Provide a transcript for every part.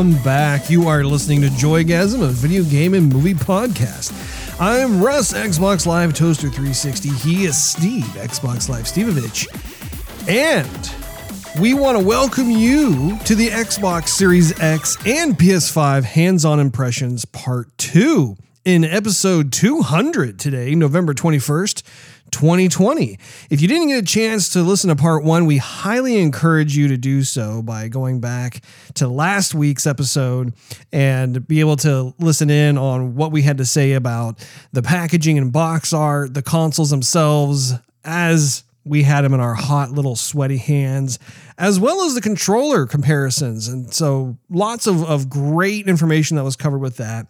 welcome back. You are listening to Joygasm, a video game and movie podcast. I'm Russ, Xbox Live Toaster 360. He is Steve, Xbox Live Stevevich. And we want to welcome you to the Xbox Series X and PS5 hands on impressions part two in episode 200 today, November 21st. 2020. If you didn't get a chance to listen to part one, we highly encourage you to do so by going back to last week's episode and be able to listen in on what we had to say about the packaging and box art, the consoles themselves, as we had them in our hot little sweaty hands, as well as the controller comparisons. And so lots of, of great information that was covered with that.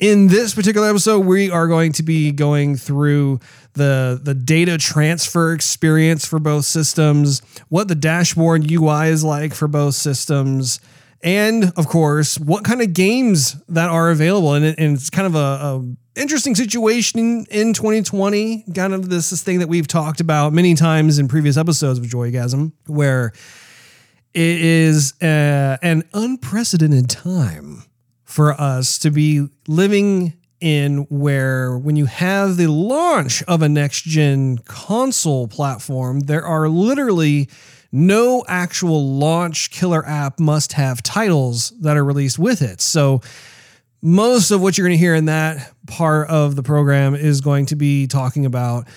In this particular episode, we are going to be going through the the data transfer experience for both systems, what the dashboard UI is like for both systems, and of course, what kind of games that are available. And, it, and it's kind of a, a interesting situation in in 2020. Kind of this, this thing that we've talked about many times in previous episodes of Joygasm, where it is uh, an unprecedented time for us to be living in where when you have the launch of a next gen console platform, there are literally no actual launch killer app must have titles that are released with it. So, most of what you're going to hear in that part of the program is going to be talking about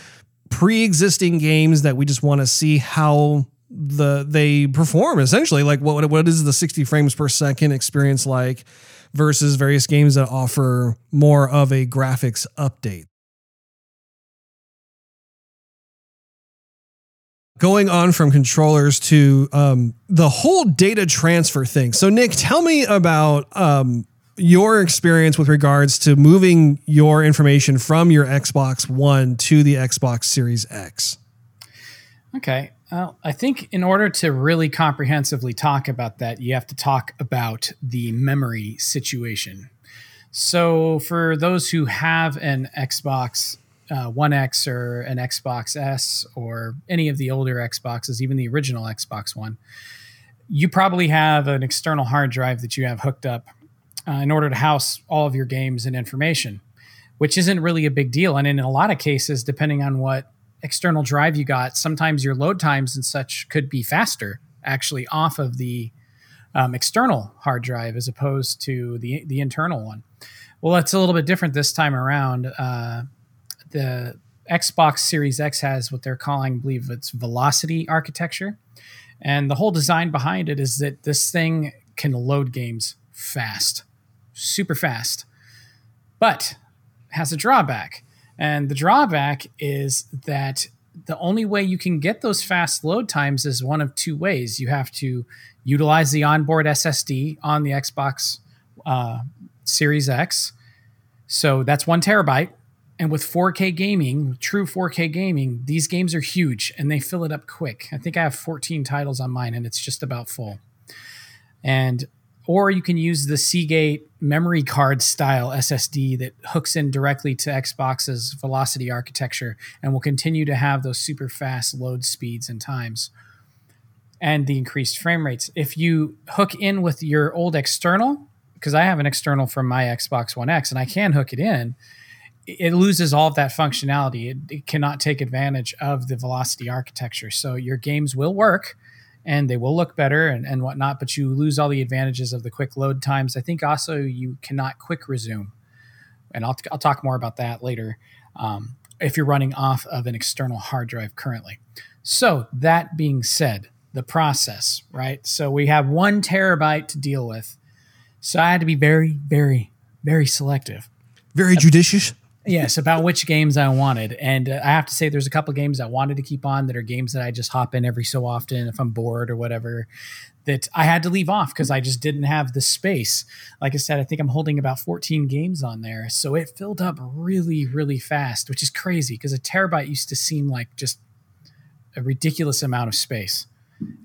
pre-existing games that we just want to see how the they perform essentially like what what is the 60 frames per second experience like versus various games that offer more of a graphics update. Going on from controllers to um, the whole data transfer thing. So, Nick, tell me about um, your experience with regards to moving your information from your Xbox One to the Xbox Series X. Okay. Well, I think in order to really comprehensively talk about that, you have to talk about the memory situation. So, for those who have an Xbox uh, One X or an Xbox S or any of the older Xboxes, even the original Xbox One, you probably have an external hard drive that you have hooked up uh, in order to house all of your games and information, which isn't really a big deal. And in a lot of cases, depending on what external drive you got, sometimes your load times and such could be faster actually off of the um, external hard drive as opposed to the the internal one. Well, it's a little bit different this time around. Uh, the Xbox Series X has what they're calling, I believe it's velocity architecture, and the whole design behind it is that this thing can load games fast, super fast, but has a drawback and the drawback is that the only way you can get those fast load times is one of two ways. You have to utilize the onboard SSD on the Xbox uh, Series X. So that's one terabyte. And with 4K gaming, true 4K gaming, these games are huge and they fill it up quick. I think I have 14 titles on mine and it's just about full. And or you can use the Seagate memory card style SSD that hooks in directly to Xbox's velocity architecture and will continue to have those super fast load speeds and times and the increased frame rates. If you hook in with your old external, because I have an external from my Xbox One X and I can hook it in, it loses all of that functionality. It, it cannot take advantage of the velocity architecture. So your games will work and they will look better and, and whatnot, but you lose all the advantages of the quick load times. I think also you cannot quick resume. And I'll, I'll talk more about that later um, if you're running off of an external hard drive currently. So, that being said, the process, right? So, we have one terabyte to deal with. So, I had to be very, very, very selective. Very judicious yes, about which games I wanted. And uh, I have to say, there's a couple games I wanted to keep on that are games that I just hop in every so often if I'm bored or whatever. That I had to leave off because I just didn't have the space. Like I said, I think I'm holding about 14 games on there. So it filled up really, really fast, which is crazy because a terabyte used to seem like just a ridiculous amount of space.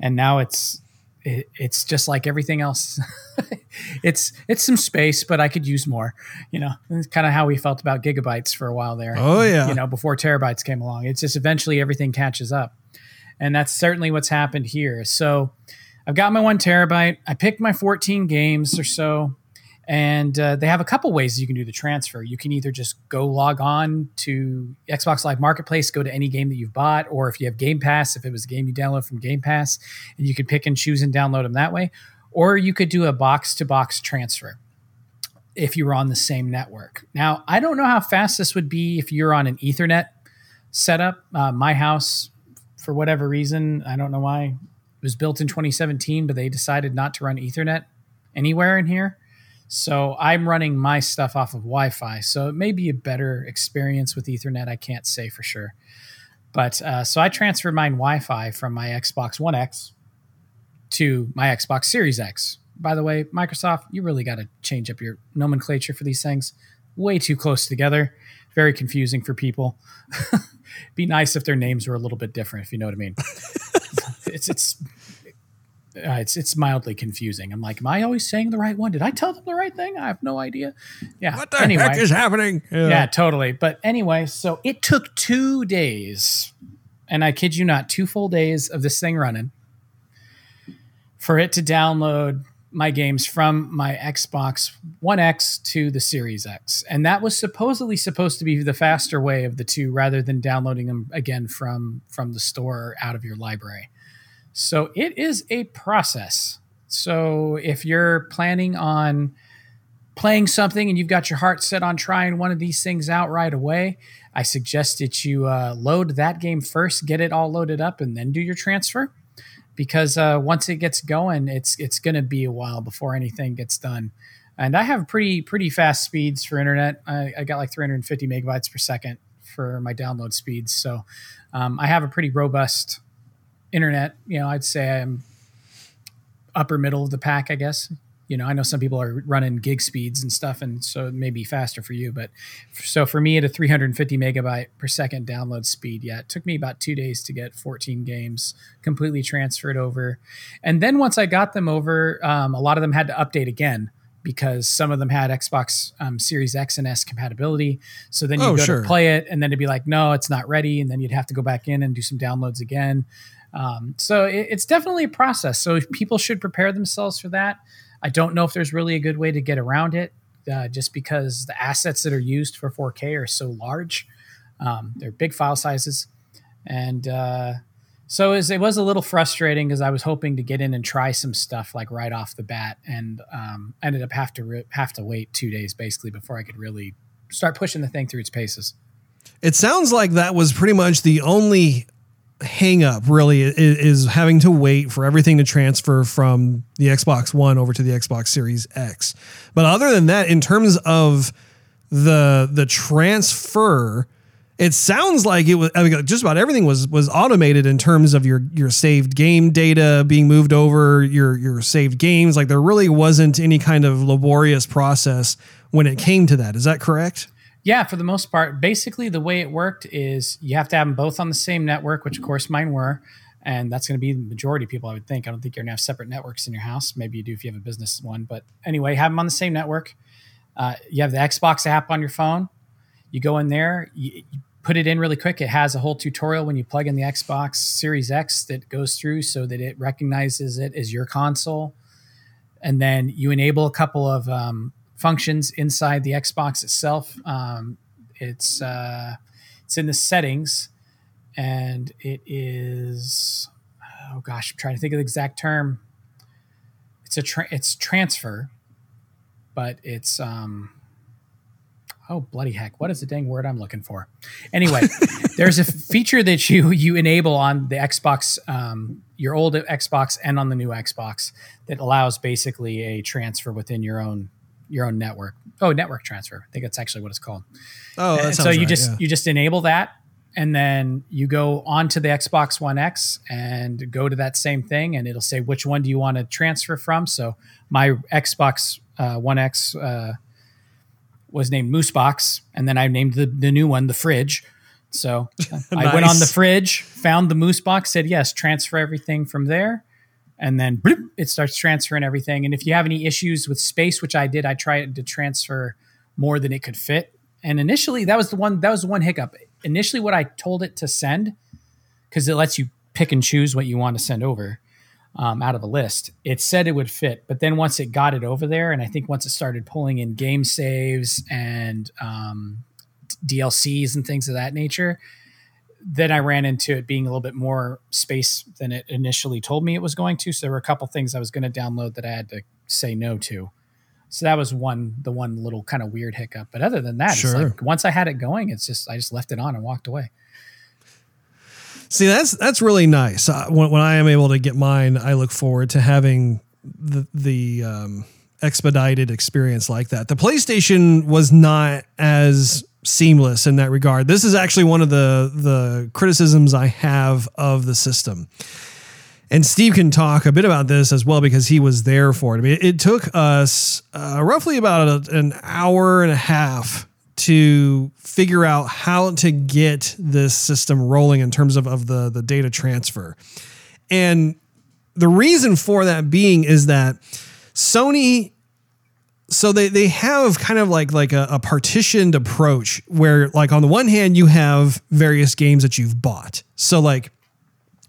And now it's it, it's just like everything else. it's it's some space, but I could use more. You know, it's kind of how we felt about gigabytes for a while there. Oh yeah, you know, before terabytes came along. It's just eventually everything catches up, and that's certainly what's happened here. So, I've got my one terabyte. I picked my 14 games or so, and uh, they have a couple ways you can do the transfer. You can either just go log on to Xbox Live Marketplace, go to any game that you've bought, or if you have Game Pass, if it was a game you download from Game Pass, and you could pick and choose and download them that way, or you could do a box to box transfer if you were on the same network. Now, I don't know how fast this would be if you're on an Ethernet setup. Uh, my house, for whatever reason, I don't know why, it was built in 2017, but they decided not to run Ethernet anywhere in here. So I'm running my stuff off of Wi Fi. So it may be a better experience with Ethernet. I can't say for sure. But uh, so I transferred my Wi Fi from my Xbox One X to my Xbox Series X. By the way, Microsoft, you really got to change up your nomenclature for these things. Way too close together. Very confusing for people. Be nice if their names were a little bit different, if you know what I mean. it's it's uh, it's it's mildly confusing. I'm like, am I always saying the right one? Did I tell them the right thing? I have no idea. Yeah. What the anyway, heck is happening? Yeah. yeah, totally. But anyway, so it took two days, and I kid you not, two full days of this thing running for it to download my games from my Xbox One X to the Series X. And that was supposedly supposed to be the faster way of the two rather than downloading them again from from the store out of your library. So it is a process. So if you're planning on playing something and you've got your heart set on trying one of these things out right away, I suggest that you uh, load that game first, get it all loaded up, and then do your transfer because uh, once it gets going, it's it's going to be a while before anything gets done. And I have pretty pretty fast speeds for internet. I, I got like 350 megabytes per second for my download speeds, so um, I have a pretty robust internet. You know, I'd say I'm upper middle of the pack, I guess you know, I know some people are running gig speeds and stuff, and so it may be faster for you. But so for me, at a 350 megabyte per second download speed, yeah, it took me about two days to get 14 games completely transferred over. And then once I got them over, um, a lot of them had to update again because some of them had Xbox um, Series X and S compatibility. So then you oh, go sure. to play it, and then it'd be like, no, it's not ready, and then you'd have to go back in and do some downloads again. Um, so it, it's definitely a process. So people should prepare themselves for that. I don't know if there's really a good way to get around it, uh, just because the assets that are used for 4K are so large. Um, they're big file sizes, and uh, so it was, it was, a little frustrating because I was hoping to get in and try some stuff like right off the bat, and um, ended up have to re- have to wait two days basically before I could really start pushing the thing through its paces. It sounds like that was pretty much the only hang up really is, is, having to wait for everything to transfer from the Xbox One over to the Xbox Series X. But other than that, in terms of the the transfer, it sounds like it was I mean, just about everything was was automated in terms of your your saved game data being moved over, your your saved games. Like there really wasn't any kind of laborious process when it came to that. Is that correct? Yeah, for the most part. Basically, the way it worked is you have to have them both on the same network, which of course mine were. And that's going to be the majority of people, I would think. I don't think you're going to have separate networks in your house. Maybe you do if you have a business one. But anyway, have them on the same network. Uh, you have the Xbox app on your phone. You go in there, you, you put it in really quick. It has a whole tutorial when you plug in the Xbox Series X that goes through so that it recognizes it as your console. And then you enable a couple of um, functions inside the Xbox itself. Um, it's uh, it's in the settings, and it is oh gosh, I'm trying to think of the exact term. It's a tra- it's transfer, but it's um, oh bloody heck, what is the dang word I'm looking for? Anyway, there's a feature that you you enable on the Xbox, um, your old Xbox, and on the new Xbox that allows basically a transfer within your own your own network. Oh, network transfer. I think that's actually what it's called. Oh, that so you right, just yeah. you just enable that, and then you go onto the Xbox One X and go to that same thing, and it'll say which one do you want to transfer from. So my Xbox uh, One X uh, was named Moosebox, and then I named the, the new one the Fridge. So nice. I went on the fridge, found the moose box, said yes, transfer everything from there and then bloop, it starts transferring everything. And if you have any issues with space, which I did, I tried to transfer more than it could fit. And initially, that was the one that was the one hiccup. Initially, what I told it to send, because it lets you pick and choose what you want to send over. um, out of a list. It said it would fit, but then once it got it over there, and I think once it started pulling in game saves and um, DLCs and things of that nature, then I ran into it being a little bit more space than it initially told me it was going to. So there were a couple things I was going to download that I had to say no to. So that was one the one little kind of weird hiccup. But other than that, sure. Like, once I had it going, it's just I just left it on and walked away. See, that's that's really nice. Uh, when, when I am able to get mine, I look forward to having the the um, expedited experience like that. The PlayStation was not as seamless in that regard. This is actually one of the the criticisms I have of the system. And Steve can talk a bit about this as well because he was there for it. I mean, it took us uh, roughly about a, an hour and a half to figure out how to get this system rolling in terms of, of the, the data transfer. And the reason for that being is that Sony so they, they have kind of like like a, a, partitioned approach where like on the one hand you have various games that you've bought so like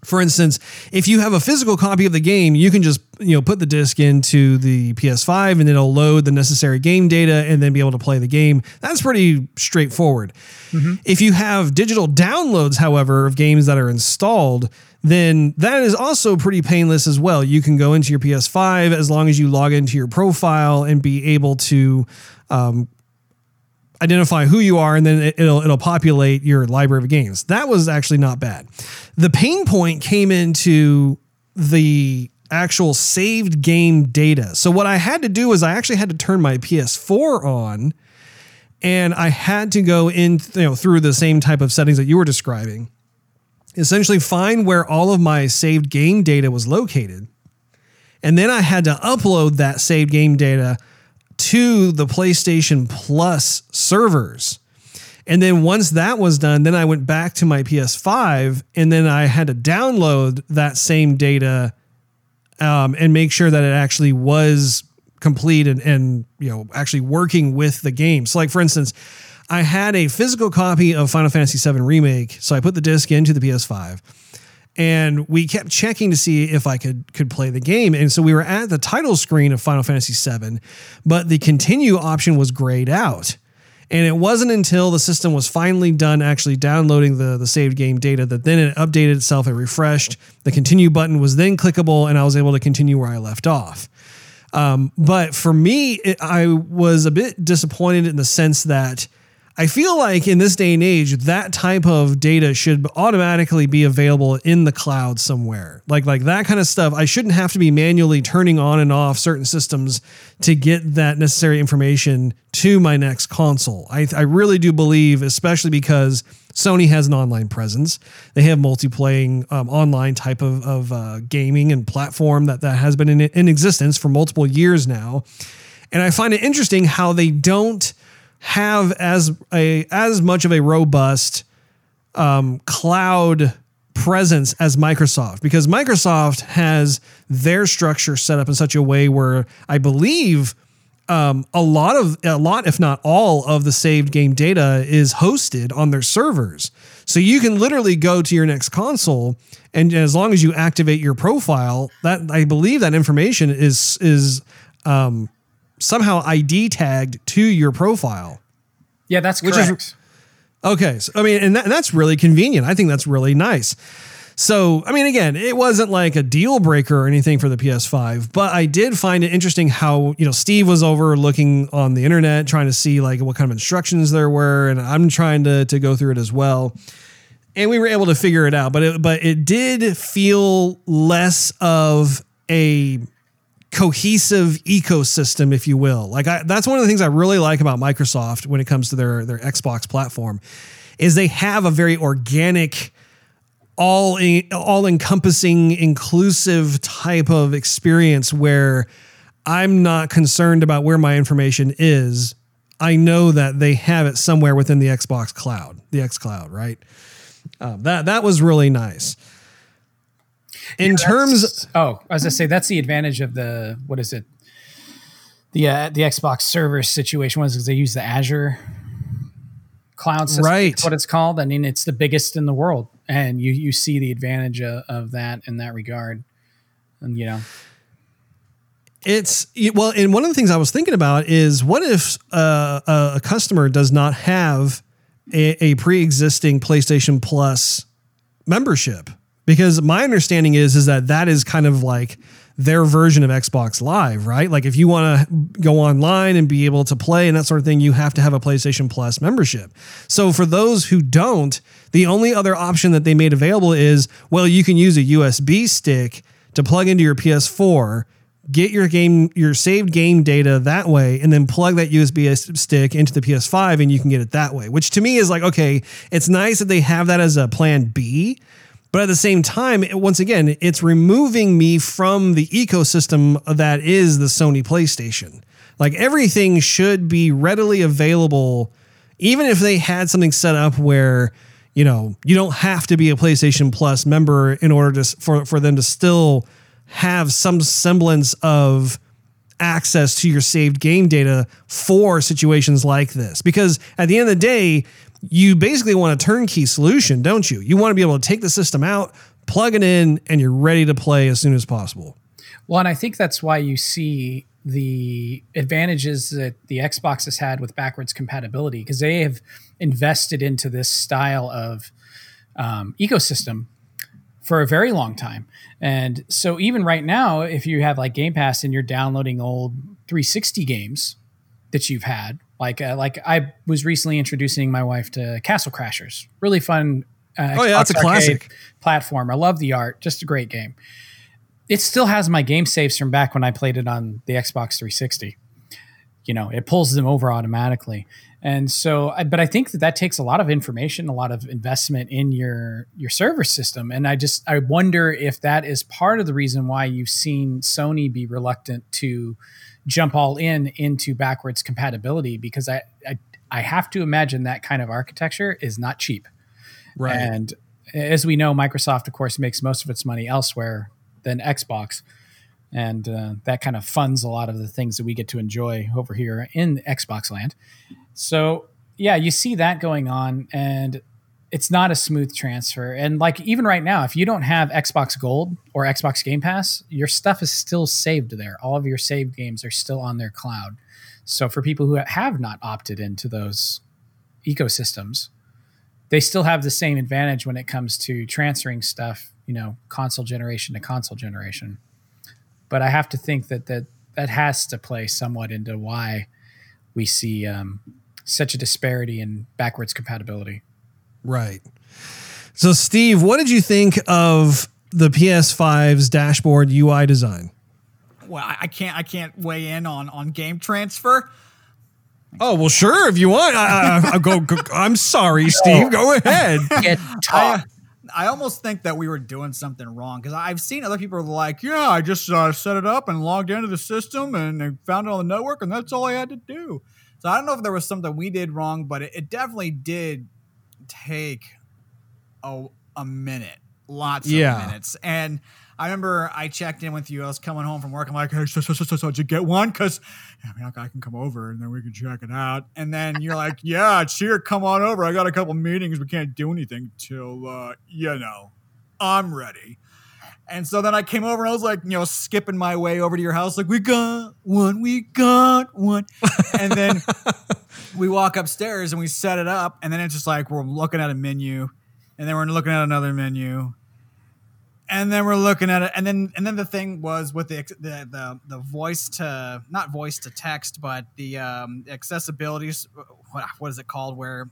for instance, if you have a physical copy of the game, you can just you know put the disc into the PS5 and it'll load the necessary game data and then be able to play the game. That's pretty straightforward. Mm-hmm. If you have digital downloads, however, of games that are installed, then that is also pretty painless as well. You can go into your PS5 as long as you log into your profile and be able to um, identify who you are, and then it'll it'll populate your library of games. That was actually not bad. The pain point came into the actual saved game data. So what I had to do is I actually had to turn my PS4 on and I had to go in you know through the same type of settings that you were describing. Essentially find where all of my saved game data was located. And then I had to upload that saved game data to the PlayStation Plus servers. And then once that was done, then I went back to my PS5 and then I had to download that same data um, and make sure that it actually was complete and, and you know actually working with the game. So like for instance, I had a physical copy of Final Fantasy VII Remake, so I put the disc into the PS5 and we kept checking to see if I could could play the game. And so we were at the title screen of Final Fantasy VII, but the continue option was grayed out. And it wasn't until the system was finally done actually downloading the, the saved game data that then it updated itself and refreshed. The continue button was then clickable, and I was able to continue where I left off. Um, but for me, it, I was a bit disappointed in the sense that I feel like in this day and age, that type of data should automatically be available in the cloud somewhere. Like like that kind of stuff. I shouldn't have to be manually turning on and off certain systems to get that necessary information to my next console. I, I really do believe, especially because Sony has an online presence. They have multiplaying um, online type of, of uh, gaming and platform that, that has been in, in existence for multiple years now. And I find it interesting how they don't – have as a as much of a robust um, cloud presence as Microsoft because Microsoft has their structure set up in such a way where I believe um, a lot of a lot, if not all, of the saved game data is hosted on their servers. So you can literally go to your next console, and as long as you activate your profile, that I believe that information is is um, somehow ID tagged to your profile. Yeah, that's correct. Which is, okay, so, I mean, and, that, and that's really convenient. I think that's really nice. So, I mean, again, it wasn't like a deal breaker or anything for the PS5, but I did find it interesting how, you know, Steve was over looking on the internet trying to see like what kind of instructions there were. And I'm trying to, to go through it as well. And we were able to figure it out, but it, but it did feel less of a cohesive ecosystem, if you will. Like I, that's one of the things I really like about Microsoft when it comes to their their Xbox platform, is they have a very organic, all all encompassing, inclusive type of experience where I'm not concerned about where my information is. I know that they have it somewhere within the Xbox cloud, the X Cloud, right? Um, that that was really nice. In yeah, terms, oh, as I say, that's the advantage of the what is it? The uh, the Xbox server situation was because they use the Azure cloud system. Right, what it's called. I mean, it's the biggest in the world, and you you see the advantage of, of that in that regard. and you know it's well, and one of the things I was thinking about is what if uh, a customer does not have a, a pre-existing PlayStation Plus membership? Because my understanding is is that that is kind of like their version of Xbox Live, right? Like if you want to go online and be able to play and that sort of thing, you have to have a PlayStation Plus membership. So for those who don't, the only other option that they made available is well, you can use a USB stick to plug into your PS4 get your game your saved game data that way and then plug that USB stick into the PS5 and you can get it that way which to me is like okay it's nice that they have that as a plan B but at the same time once again it's removing me from the ecosystem that is the Sony PlayStation like everything should be readily available even if they had something set up where you know you don't have to be a PlayStation Plus member in order to for for them to still have some semblance of access to your saved game data for situations like this. Because at the end of the day, you basically want a turnkey solution, don't you? You want to be able to take the system out, plug it in, and you're ready to play as soon as possible. Well, and I think that's why you see the advantages that the Xbox has had with backwards compatibility because they have invested into this style of um, ecosystem for a very long time. And so even right now, if you have like Game Pass and you're downloading old 360 games that you've had, like uh, like I was recently introducing my wife to Castle Crashers, really fun. Uh, oh yeah, that's a classic platform. I love the art, just a great game. It still has my game saves from back when I played it on the Xbox 360. You know, it pulls them over automatically. And so, but I think that that takes a lot of information, a lot of investment in your your server system. And I just I wonder if that is part of the reason why you've seen Sony be reluctant to jump all in into backwards compatibility because I I, I have to imagine that kind of architecture is not cheap. Right. And as we know, Microsoft, of course, makes most of its money elsewhere than Xbox and uh, that kind of funds a lot of the things that we get to enjoy over here in Xbox land. So yeah, you see that going on, and it's not a smooth transfer. And like even right now, if you don't have Xbox Gold or Xbox Game Pass, your stuff is still saved there. All of your saved games are still on their cloud. So for people who have not opted into those ecosystems, they still have the same advantage when it comes to transferring stuff, you know, console generation to console generation. But I have to think that that that has to play somewhat into why we see um, such a disparity in backwards compatibility. Right. So, Steve, what did you think of the PS5's dashboard UI design? Well, I can't I can't weigh in on on game transfer. Oh well, sure if you want. I, I, I go, go, I'm sorry, Steve. Go ahead. Get I, I almost think that we were doing something wrong because I've seen other people like, yeah, I just uh, set it up and logged into the system and found it on the network, and that's all I had to do. So I don't know if there was something we did wrong, but it, it definitely did take a, a minute, lots yeah. of minutes. And I remember I checked in with you. I was coming home from work. I'm like, hey, so, so, so, so, did you get one? Because I mean, I can come over and then we can check it out. And then you're like, yeah, it's here. Come on over. I got a couple meetings. We can't do anything till, uh, you know, I'm ready. And so then I came over and I was like, you know, skipping my way over to your house, like, we got one, we got one. and then we walk upstairs and we set it up. And then it's just like, we're looking at a menu. And then we're looking at another menu. And then we're looking at it. And then and then the thing was with the the the, the voice to not voice to text, but the um, accessibility. What, what is it called? Where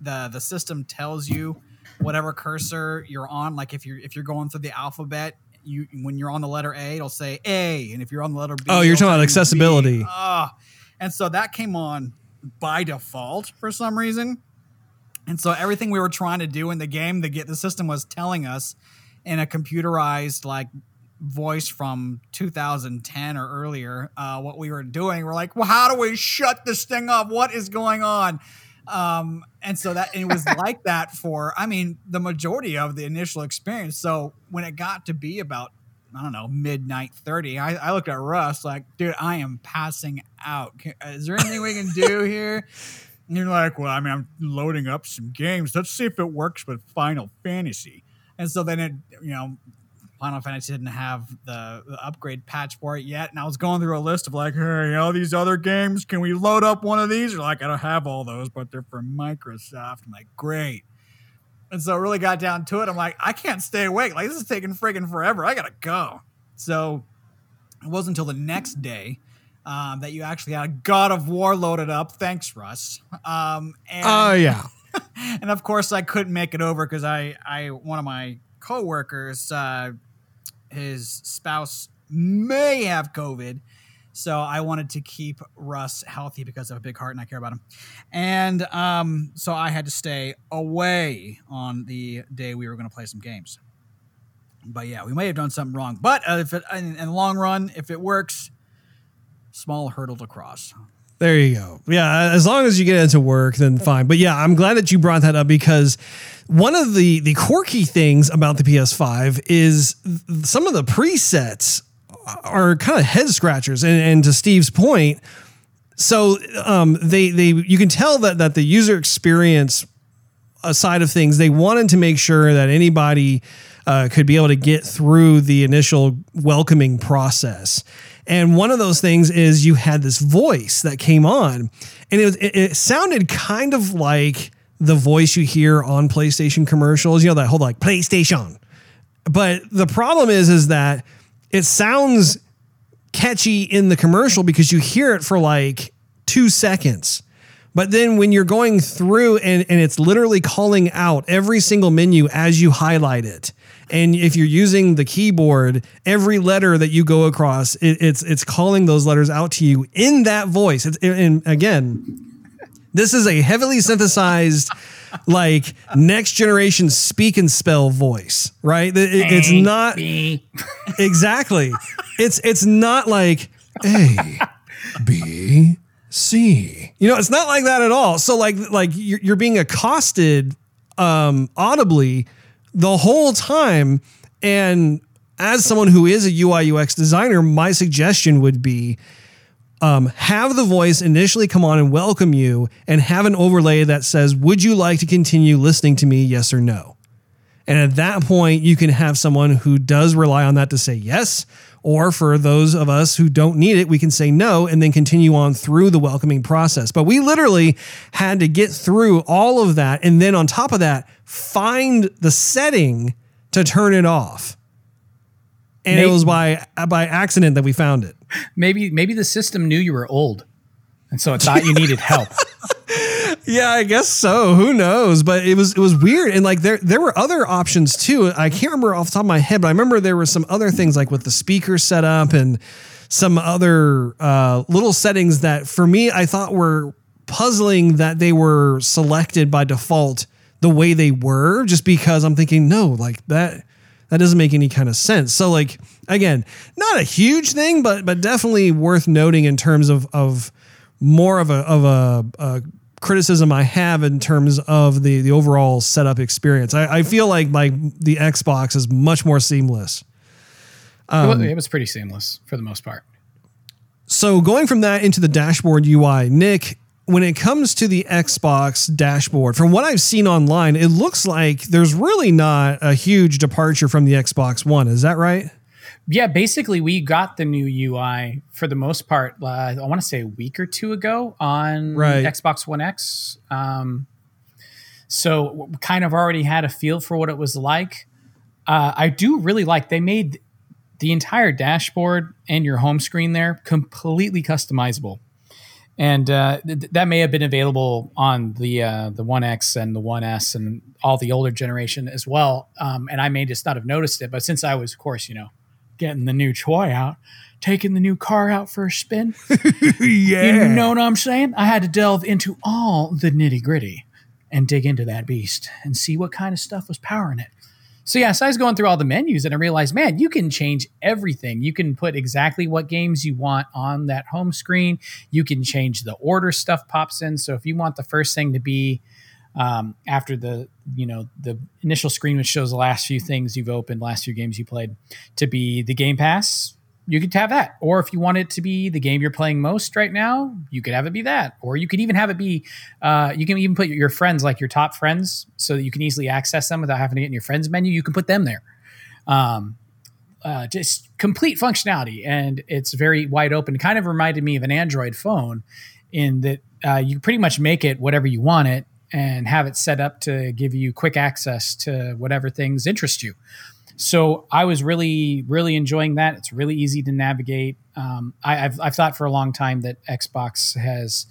the the system tells you whatever cursor you're on. Like if you're if you're going through the alphabet, you when you're on the letter A, it'll say A, and if you're on the letter B, oh, you're talking about accessibility. Oh, and so that came on by default for some reason. And so everything we were trying to do in the game, the get the system was telling us in a computerized like voice from 2010 or earlier uh, what we were doing. We're like, well, how do we shut this thing off? What is going on? Um, and so that it was like that for, I mean, the majority of the initial experience. So when it got to be about, I don't know, midnight 30, I, I looked at Russ like, dude, I am passing out. Can, is there anything we can do here? And you're like, well, I mean, I'm loading up some games. Let's see if it works with Final Fantasy. And so then it, you know, Final Fantasy didn't have the, the, upgrade patch for it yet, and I was going through a list of like, hey, all these other games, can we load up one of these? They're like, I don't have all those, but they're from Microsoft. I'm like, great. And so it really got down to it. I'm like, I can't stay awake. Like this is taking friggin' forever. I gotta go. So it wasn't until the next day um, that you actually had God of War loaded up. Thanks, Russ. Um, and, oh yeah. and of course, I couldn't make it over because I, I, one of my coworkers, uh, his spouse may have COVID. So I wanted to keep Russ healthy because have a big heart and I care about him. And um, so I had to stay away on the day we were going to play some games. But yeah, we may have done something wrong. But uh, if it, in, in the long run, if it works, small hurdle to cross. There you go. Yeah, as long as you get into work, then fine. But yeah, I'm glad that you brought that up because one of the the quirky things about the PS5 is some of the presets are kind of head scratchers. And, and to Steve's point, so um, they they you can tell that that the user experience side of things, they wanted to make sure that anybody uh, could be able to get through the initial welcoming process. And one of those things is you had this voice that came on, and it, was, it, it sounded kind of like the voice you hear on PlayStation commercials. You know that whole like PlayStation. But the problem is, is that it sounds catchy in the commercial because you hear it for like two seconds. But then when you're going through and, and it's literally calling out every single menu as you highlight it. And if you're using the keyboard, every letter that you go across, it, it's it's calling those letters out to you in that voice. It's, and again, this is a heavily synthesized like next generation speak and spell voice, right? It, it's not exactly. It's it's not like A B C. You know, it's not like that at all. So like like you're, you're being accosted um, audibly the whole time, and as someone who is a UI UX designer, my suggestion would be um, have the voice initially come on and welcome you and have an overlay that says, Would you like to continue listening to me? Yes or no. And at that point, you can have someone who does rely on that to say yes. Or for those of us who don't need it, we can say no and then continue on through the welcoming process. But we literally had to get through all of that. And then on top of that, find the setting to turn it off and maybe, it was by by accident that we found it. Maybe maybe the system knew you were old, and so it thought you needed help. yeah, I guess so. Who knows? But it was it was weird, and like there there were other options too. I can't remember off the top of my head, but I remember there were some other things like with the speaker setup and some other uh, little settings that for me I thought were puzzling that they were selected by default the way they were, just because I'm thinking no, like that that doesn't make any kind of sense. So like again, not a huge thing, but but definitely worth noting in terms of of more of a of a, a criticism I have in terms of the the overall setup experience. I, I feel like like the Xbox is much more seamless. Um, it was pretty seamless for the most part. So going from that into the dashboard UI, Nick, when it comes to the Xbox dashboard, from what I've seen online, it looks like there's really not a huge departure from the Xbox One. Is that right? Yeah, basically, we got the new UI for the most part. Uh, I want to say a week or two ago on right. Xbox One X. Um, so, kind of already had a feel for what it was like. Uh, I do really like they made the entire dashboard and your home screen there completely customizable and uh, th- that may have been available on the uh, the One X and the One S and all the older generation as well. Um, and I may just not have noticed it, but since I was, of course, you know, getting the new toy out, taking the new car out for a spin, yeah, you know what I'm saying? I had to delve into all the nitty gritty and dig into that beast and see what kind of stuff was powering it. So yeah, so I was going through all the menus and I realized, man, you can change everything. You can put exactly what games you want on that home screen. You can change the order stuff pops in. So if you want the first thing to be um, after the you know the initial screen which shows the last few things you've opened, last few games you played, to be the Game Pass, you could have that. Or if you want it to be the game you're playing most right now, you could have it be that. Or you could even have it be, uh, you can even put your friends, like your top friends, so that you can easily access them without having to get in your friends menu. You can put them there. Um, uh, just complete functionality, and it's very wide open. It kind of reminded me of an Android phone in that uh, you pretty much make it whatever you want it and have it set up to give you quick access to whatever things interest you. So I was really, really enjoying that. It's really easy to navigate. Um, I, have I've thought for a long time that Xbox has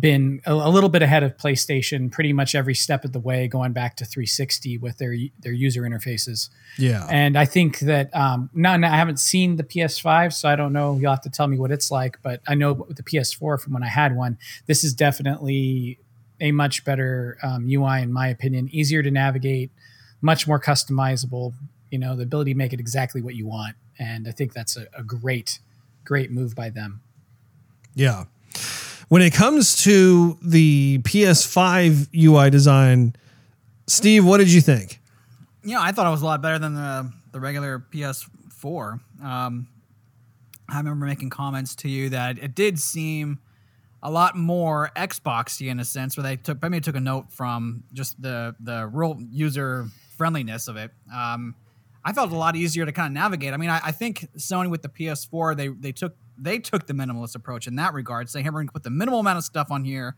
been a, a, little bit ahead of PlayStation pretty much every step of the way, going back to 360 with their their user interfaces. Yeah, and I think that um, I haven't seen the PS5, so I don't know. You'll have to tell me what it's like, but I know with the PS4 from when I had one, this is definitely a much better um, UI in my opinion, easier to navigate, much more customizable. You know, the ability to make it exactly what you want, and I think that's a, a great, great move by them. Yeah. When it comes to the PS5 UI design, Steve, what did you think? Yeah, I thought it was a lot better than the the regular PS4. Um, I remember making comments to you that it did seem a lot more Xboxy in a sense, where they took maybe took a note from just the the real user friendliness of it. Um, I felt a lot easier to kind of navigate. I mean, I, I, think Sony with the PS4 they they took they took the minimalist approach in that regard. So they have put the minimal amount of stuff on here.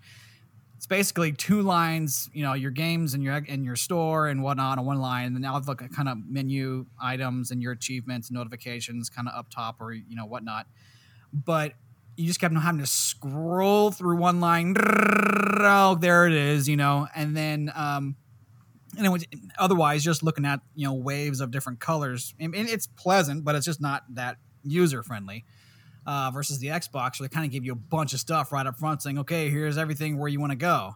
It's basically two lines, you know, your games and your in your store and whatnot on one line, and then now look at kind of menu items and your achievements, notifications, kind of up top or you know whatnot. But you just kept having to scroll through one line. Oh, there it is, you know, and then um, and then otherwise just looking at you know waves of different colors. and it's pleasant, but it's just not that user friendly uh, versus the Xbox, where they kind of give you a bunch of stuff right up front, saying, "Okay, here's everything where you want to go,"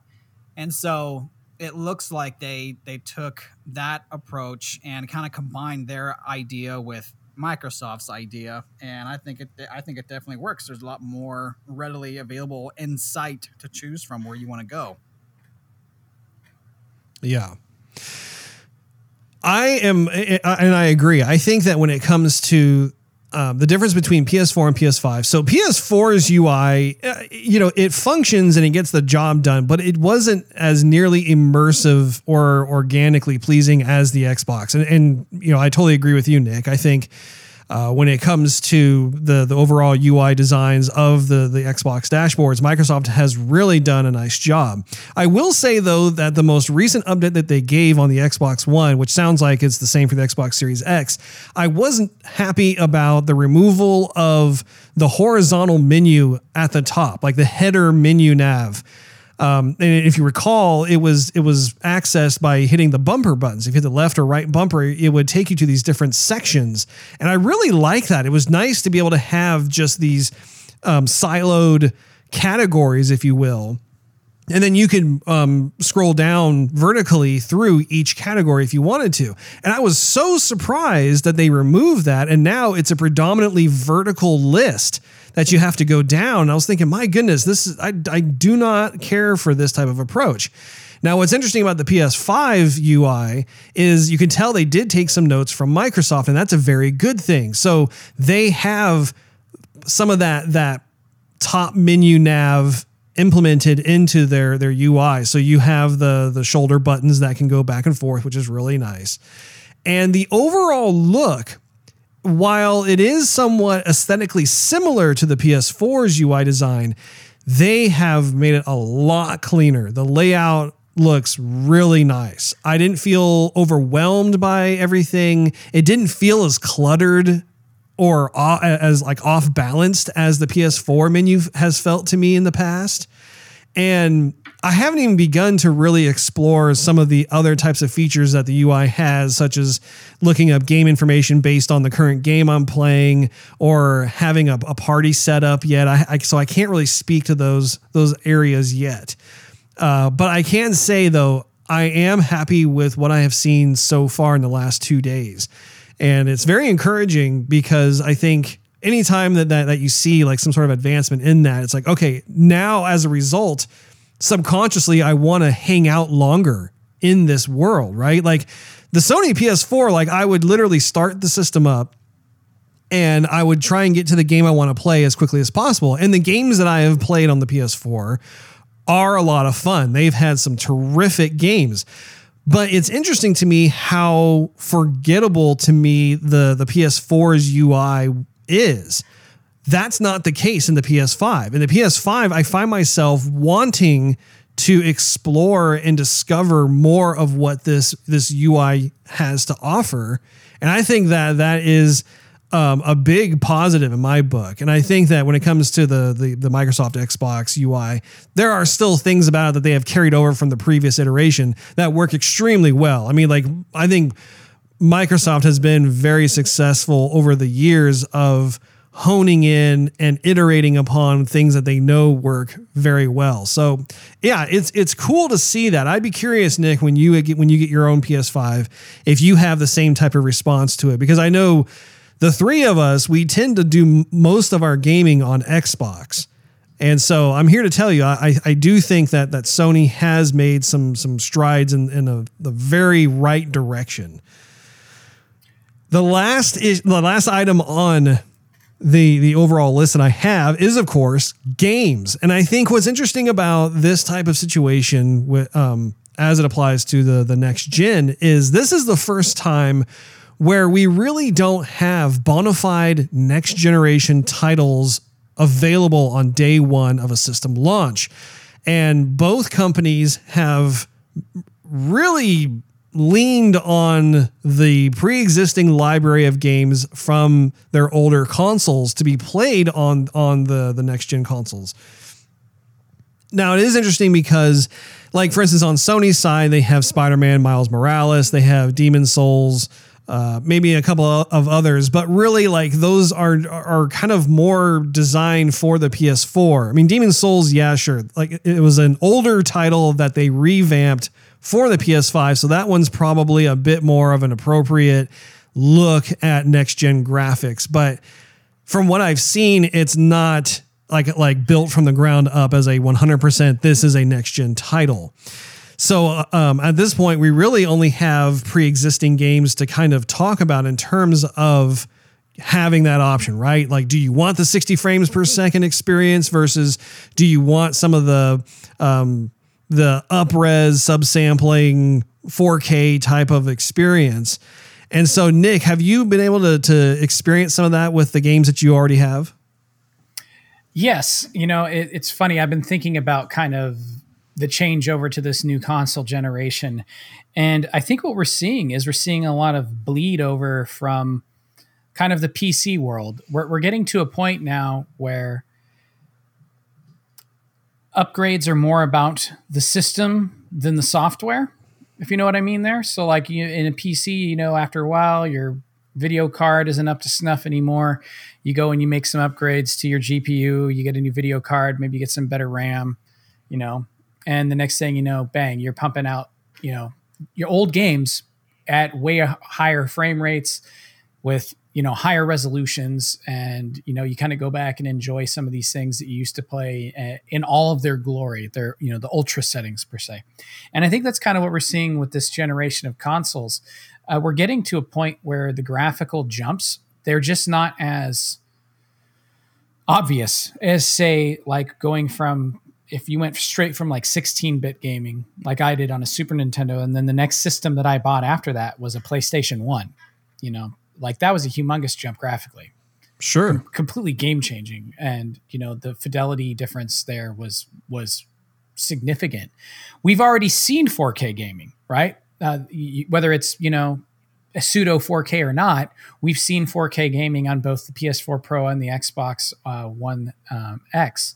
and so it looks like they they took that approach and kind of combined their idea with Microsoft's idea, and I think it I think it definitely works. There's a lot more readily available insight to choose from where you want to go. Yeah. I am, and I agree. I think that when it comes to um, the difference between PS4 and PS5. So PS4's UI, uh, you know, it functions and it gets the job done, but it wasn't as nearly immersive or organically pleasing as the Xbox. And, and you know, I totally agree with you, Nick. I think uh, when it comes to the the overall UI designs of the the Xbox dashboards, Microsoft has really done a nice job. I will say though that the most recent update that they gave on the Xbox One, which sounds like it's the same for the Xbox Series X, I wasn't happy about the removal of the horizontal menu at the top, like the header menu nav. Um, and if you recall, it was it was accessed by hitting the bumper buttons. If you hit the left or right bumper, it would take you to these different sections, and I really like that. It was nice to be able to have just these um, siloed categories, if you will. And then you can um, scroll down vertically through each category if you wanted to. And I was so surprised that they removed that. And now it's a predominantly vertical list that you have to go down. I was thinking, my goodness, this is I, I do not care for this type of approach. Now, what's interesting about the PS5 UI is you can tell they did take some notes from Microsoft, and that's a very good thing. So they have some of that that top menu nav implemented into their their UI. So you have the the shoulder buttons that can go back and forth, which is really nice. And the overall look while it is somewhat aesthetically similar to the PS4's UI design, they have made it a lot cleaner. The layout looks really nice. I didn't feel overwhelmed by everything. It didn't feel as cluttered or as like off balanced as the PS4 menu has felt to me in the past. And I haven't even begun to really explore some of the other types of features that the UI has, such as looking up game information based on the current game I'm playing, or having a, a party set up yet. I, I, so I can't really speak to those those areas yet. Uh, but I can say though, I am happy with what I have seen so far in the last two days, and it's very encouraging because I think anytime that, that that you see like some sort of advancement in that, it's like okay, now as a result subconsciously I want to hang out longer in this world, right? Like the Sony PS4, like I would literally start the system up and I would try and get to the game I want to play as quickly as possible. And the games that I have played on the PS4 are a lot of fun. They've had some terrific games. But it's interesting to me how forgettable to me the the PS4's UI is. That's not the case in the PS5. In the PS5, I find myself wanting to explore and discover more of what this this UI has to offer. And I think that that is um, a big positive in my book. And I think that when it comes to the, the, the Microsoft Xbox UI, there are still things about it that they have carried over from the previous iteration that work extremely well. I mean, like I think Microsoft has been very successful over the years of honing in and iterating upon things that they know work very well. So, yeah, it's it's cool to see that. I'd be curious, Nick, when you get when you get your own PS5, if you have the same type of response to it, because I know the three of us, we tend to do most of our gaming on Xbox. And so I'm here to tell you, I, I do think that that Sony has made some some strides in, in a, the very right direction. The last is the last item on the the overall list that I have is of course games, and I think what's interesting about this type of situation, with, um, as it applies to the the next gen, is this is the first time where we really don't have bona fide next generation titles available on day one of a system launch. And both companies have really leaned on the pre existing library of games from their older consoles to be played on, on the, the next gen consoles. Now, it is interesting because, like, for instance, on Sony's side, they have Spider Man, Miles Morales, they have Demon's Souls uh, maybe a couple of others, but really like those are are kind of more designed for the PS4. I mean, Demon's Souls, yeah, sure, like it was an older title that they revamped for the PS5, so that one's probably a bit more of an appropriate look at next gen graphics. But from what I've seen, it's not like like built from the ground up as a 100%. This is a next gen title. So uh, um, at this point, we really only have pre-existing games to kind of talk about in terms of having that option, right? Like, do you want the 60 frames per second experience versus do you want some of the um, the upres subsampling 4K type of experience? And so, Nick, have you been able to to experience some of that with the games that you already have? Yes, you know it, it's funny. I've been thinking about kind of the change over to this new console generation. And I think what we're seeing is we're seeing a lot of bleed over from kind of the PC world. We're, we're getting to a point now where upgrades are more about the system than the software, if you know what I mean there. So, like you, in a PC, you know, after a while, your video card isn't up to snuff anymore. You go and you make some upgrades to your GPU, you get a new video card, maybe you get some better RAM, you know, and the next thing you know, bang, you're pumping out, you know, your old games at way higher frame rates with you know higher resolutions and you know you kind of go back and enjoy some of these things that you used to play eh, in all of their glory their you know the ultra settings per se. And i think that's kind of what we're seeing with this generation of consoles. Uh, we're getting to a point where the graphical jumps they're just not as obvious as say like going from if you went straight from like 16-bit gaming like i did on a super nintendo and then the next system that i bought after that was a playstation 1 you know like that was a humongous jump graphically. Sure. Com- completely game changing. And you know the fidelity difference there was was significant. We've already seen 4k gaming right? Uh, whether it's you know a pseudo 4k or not we've seen 4k gaming on both the ps4 pro and the xbox uh, one um, x.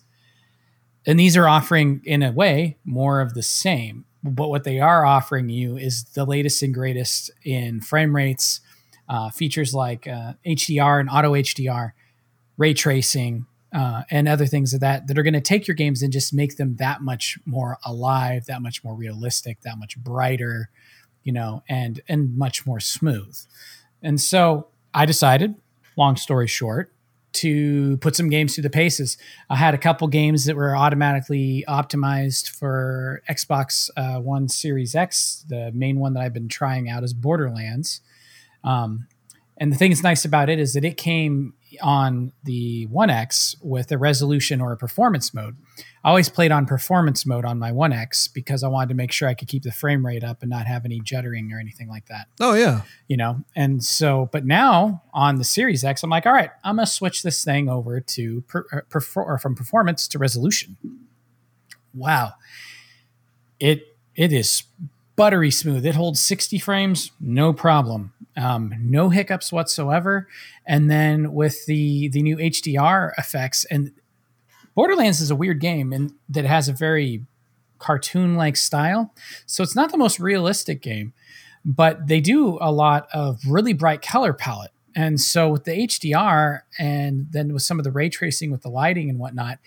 And these are offering in a way more of the same. But what they are offering you is the latest and greatest in frame rates uh, features like uh, hdr and auto hdr ray tracing uh, and other things of that that are going to take your games and just make them that much more alive that much more realistic that much brighter you know and and much more smooth and so i decided long story short to put some games through the paces. I had a couple games that were automatically optimized for Xbox uh, One Series X. The main one that I've been trying out is Borderlands. Um, and the thing that's nice about it is that it came on the One X with a resolution or a performance mode. I always played on performance mode on my One X because I wanted to make sure I could keep the frame rate up and not have any juddering or anything like that. Oh yeah, you know. And so, but now on the Series X, I'm like, all right, I'm gonna switch this thing over to per, uh, perfor- or from performance to resolution. Wow, it it is buttery smooth. It holds 60 frames, no problem. Um, no hiccups whatsoever. And then with the the new HDR effects, and Borderlands is a weird game and that has a very cartoon like style. So it's not the most realistic game, but they do a lot of really bright color palette. And so with the HDR and then with some of the ray tracing with the lighting and whatnot,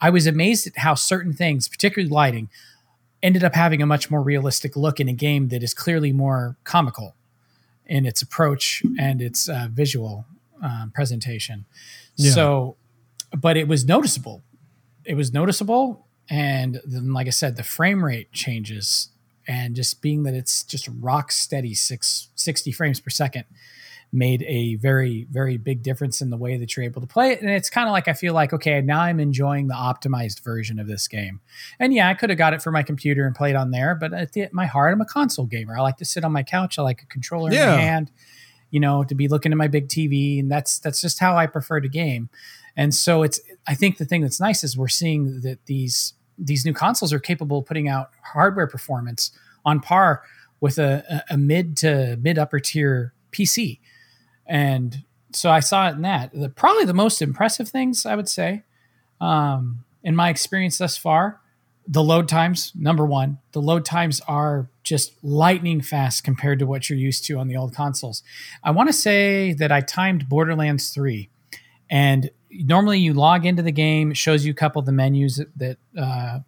I was amazed at how certain things, particularly lighting, ended up having a much more realistic look in a game that is clearly more comical in its approach and its uh, visual um, presentation. Yeah. So, but it was noticeable. It was noticeable, and then, like I said, the frame rate changes, and just being that it's just rock steady six, 60 frames per second made a very very big difference in the way that you're able to play it. And it's kind of like i feel like okay now i'm enjoying the optimized version of this game. And yeah i could have got it for my computer and played on there but at, the, at my heart i'm a console gamer. I like to sit on my couch i like a controller yeah. in my hand you know to be looking at my big tv and that's that's just how i prefer to game. And so it's i think the thing that's nice is we're seeing that these these new consoles are capable of putting out hardware performance on par with a, a mid to mid upper tier pc and so I saw it in that. The, probably the most impressive things I would say, um, in my experience thus far, the load times. Number one, the load times are just lightning fast compared to what you're used to on the old consoles. I want to say that I timed Borderlands three, and normally you log into the game, it shows you a couple of the menus that, that uh,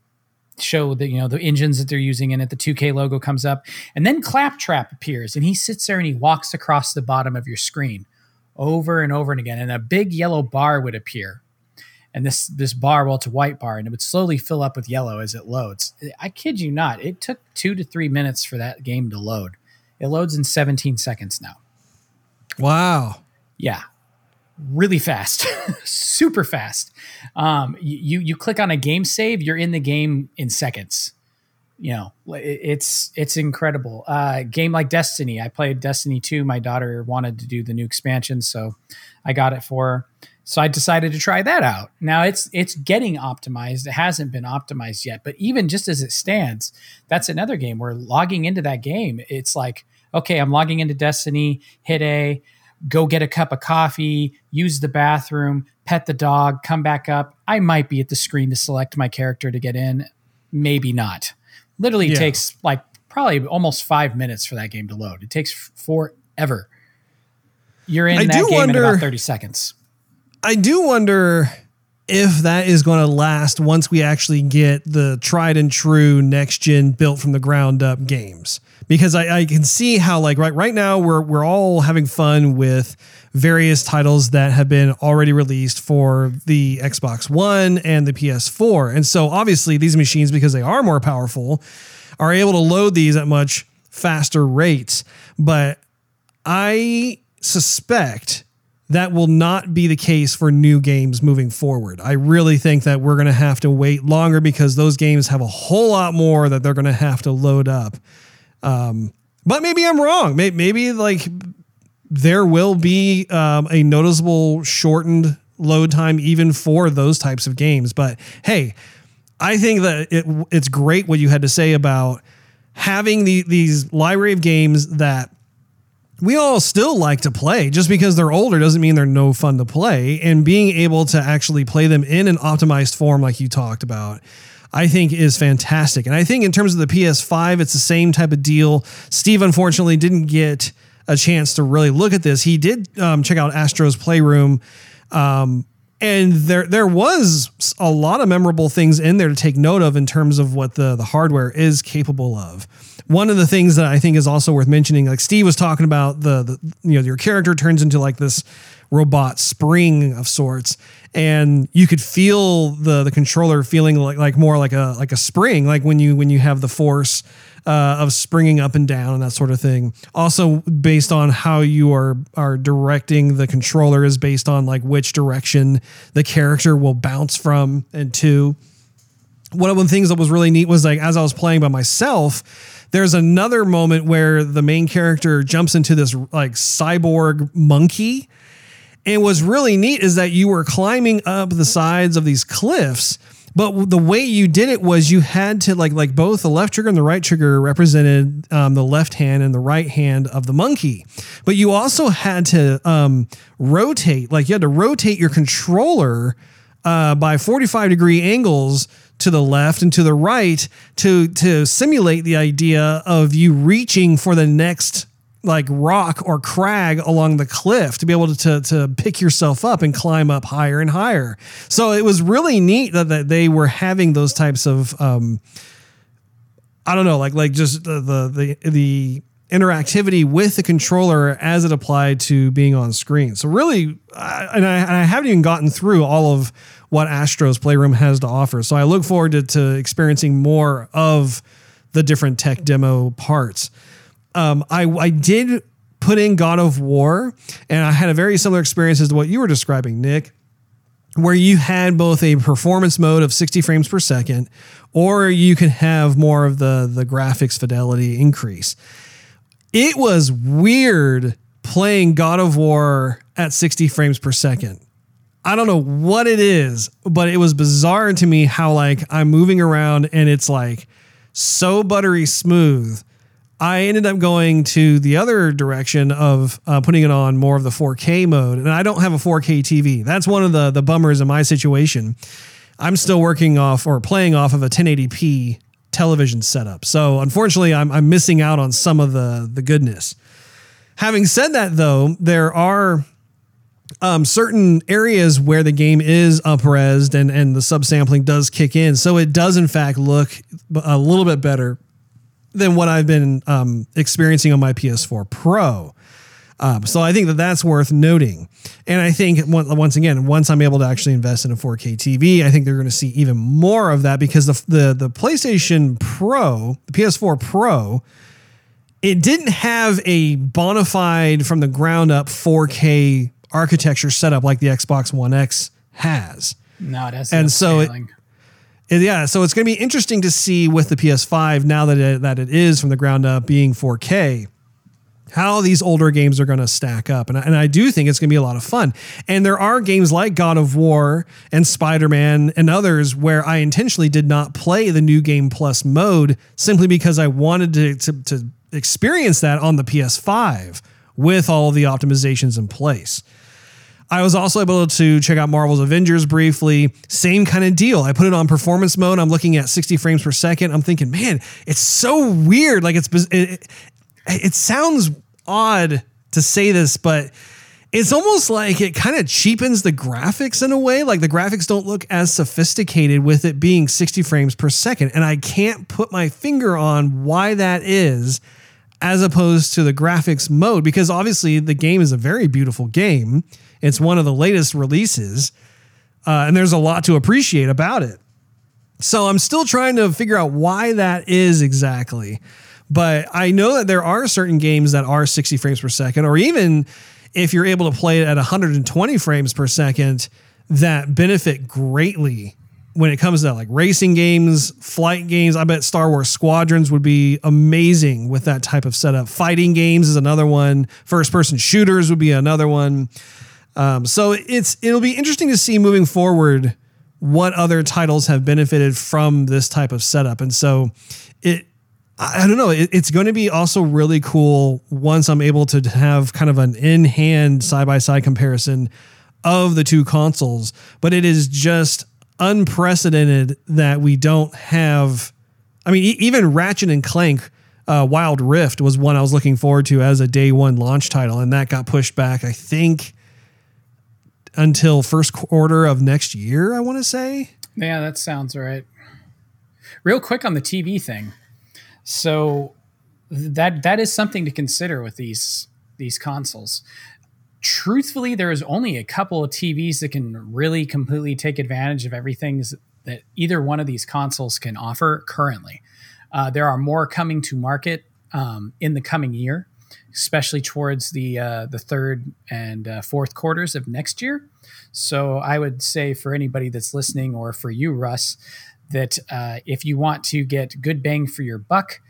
show that you know the engines that they're using in it. The 2K logo comes up, and then Claptrap appears, and he sits there and he walks across the bottom of your screen over and over and again, and a big yellow bar would appear. And this this bar, well, it's a white bar, and it would slowly fill up with yellow as it loads. I kid you not, it took two to three minutes for that game to load. It loads in 17 seconds now. Wow. Yeah, really fast, super fast. Um, you you click on a game save, you're in the game in seconds. You know, it's it's incredible. Uh, game like Destiny, I played Destiny two. My daughter wanted to do the new expansion, so I got it for her. So I decided to try that out. Now it's it's getting optimized. It hasn't been optimized yet, but even just as it stands, that's another game where logging into that game, it's like, okay, I'm logging into Destiny, hit A, go get a cup of coffee, use the bathroom, pet the dog, come back up. I might be at the screen to select my character to get in, maybe not. Literally yeah. takes like probably almost five minutes for that game to load. It takes forever. You're in I that game wonder, in about 30 seconds. I do wonder if that is going to last once we actually get the tried and true next gen built from the ground up games because I, I can see how like right right now we're we're all having fun with various titles that have been already released for the Xbox One and the PS4. And so obviously these machines because they are more powerful are able to load these at much faster rates, but I suspect that will not be the case for new games moving forward. I really think that we're going to have to wait longer because those games have a whole lot more that they're going to have to load up. Um, but maybe I'm wrong. Maybe, maybe like there will be um, a noticeable shortened load time even for those types of games. But hey, I think that it, it's great what you had to say about having the, these library of games that we all still like to play. Just because they're older doesn't mean they're no fun to play. And being able to actually play them in an optimized form, like you talked about, I think is fantastic. And I think in terms of the PS5, it's the same type of deal. Steve unfortunately didn't get a chance to really look at this. He did um, check out Astro's Playroom. Um, and there there was a lot of memorable things in there to take note of in terms of what the the hardware is capable of. One of the things that I think is also worth mentioning, like Steve was talking about the, the you know your character turns into like this robot spring of sorts and you could feel the the controller feeling like like more like a like a spring like when you when you have the force uh, of springing up and down and that sort of thing also based on how you are are directing the controller is based on like which direction the character will bounce from and to one of the things that was really neat was like as I was playing by myself, there's another moment where the main character jumps into this like cyborg monkey. And what's really neat is that you were climbing up the sides of these cliffs, but the way you did it was you had to like like both the left trigger and the right trigger represented um, the left hand and the right hand of the monkey, but you also had to um, rotate like you had to rotate your controller uh, by 45 degree angles to the left and to the right to to simulate the idea of you reaching for the next like rock or crag along the cliff to be able to, to, to pick yourself up and climb up higher and higher. So it was really neat that, that they were having those types of um, I don't know, like like just the the the, the interactivity with the controller as it applied to being on screen. So really, I, and, I, and I haven't even gotten through all of what Astro's Playroom has to offer. So I look forward to, to experiencing more of the different tech demo parts. Um, I, I did put in God of War, and I had a very similar experience as to what you were describing, Nick, where you had both a performance mode of 60 frames per second, or you could have more of the, the graphics fidelity increase. It was weird playing God of War at 60 frames per second. I don't know what it is, but it was bizarre to me how like I'm moving around and it's like so buttery smooth. I ended up going to the other direction of uh, putting it on more of the 4K mode, and I don't have a 4K TV. That's one of the the bummers in my situation. I'm still working off or playing off of a 1080p television setup, so unfortunately, I'm, I'm missing out on some of the the goodness. Having said that, though, there are um, certain areas where the game is upresed and and the subsampling does kick in, so it does in fact look a little bit better than what I've been um, experiencing on my PS4 Pro. Um, so I think that that's worth noting. And I think once again, once I'm able to actually invest in a 4K TV, I think they're going to see even more of that because the the the PlayStation Pro, the PS4 Pro, it didn't have a bona fide from the ground up 4K architecture setup like the Xbox One X has. No, it has. And so it, it, yeah, so it's going to be interesting to see with the PS5 now that it, that it is from the ground up being 4K how these older games are going to stack up. And I, and I do think it's going to be a lot of fun. And there are games like God of War and Spider Man and others where I intentionally did not play the new game plus mode simply because I wanted to, to, to experience that on the PS5 with all the optimizations in place. I was also able to check out Marvel's Avengers briefly. Same kind of deal. I put it on performance mode. I'm looking at 60 frames per second. I'm thinking, man, it's so weird. Like it's it, it sounds odd to say this, but it's almost like it kind of cheapens the graphics in a way. Like the graphics don't look as sophisticated with it being 60 frames per second. And I can't put my finger on why that is as opposed to the graphics mode because obviously the game is a very beautiful game. It's one of the latest releases, uh, and there's a lot to appreciate about it. So I'm still trying to figure out why that is exactly. But I know that there are certain games that are 60 frames per second, or even if you're able to play it at 120 frames per second, that benefit greatly when it comes to like racing games, flight games. I bet Star Wars Squadrons would be amazing with that type of setup. Fighting games is another one. First person shooters would be another one. Um, so it's it'll be interesting to see moving forward what other titles have benefited from this type of setup. And so it I don't know. It, it's going to be also really cool once I'm able to have kind of an in hand side by side comparison of the two consoles. But it is just unprecedented that we don't have. I mean, even Ratchet and Clank uh, Wild Rift was one I was looking forward to as a day one launch title, and that got pushed back. I think until first quarter of next year, I want to say. Yeah, that sounds right. Real quick on the TV thing. So that that is something to consider with these these consoles. truthfully, there is only a couple of TVs that can really completely take advantage of everything that either one of these consoles can offer currently. Uh, there are more coming to market um, in the coming year, especially towards the uh, the third and uh, fourth quarters of next year. So I would say for anybody that's listening, or for you, Russ, that uh, if you want to get good bang for your buck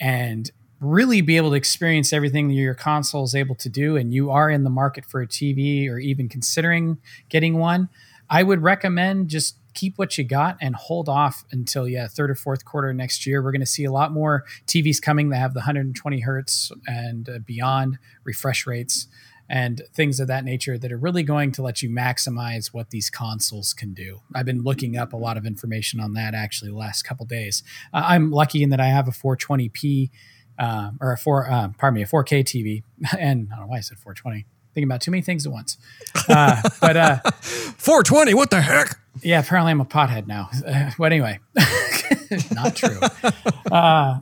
and really be able to experience everything that your console is able to do, and you are in the market for a TV or even considering getting one, I would recommend just keep what you got and hold off until yeah third or fourth quarter next year we're going to see a lot more tvs coming that have the 120 hertz and uh, beyond refresh rates and things of that nature that are really going to let you maximize what these consoles can do. I've been looking up a lot of information on that actually the last couple days. Uh, I'm lucky in that I have a 420p uh, or a four, uh, pardon me, a 4K TV, and I don't know why I said 420. Thinking about too many things at once. Uh, but uh, 420, what the heck? Yeah, apparently I'm a pothead now. Uh, but anyway, not true. Uh,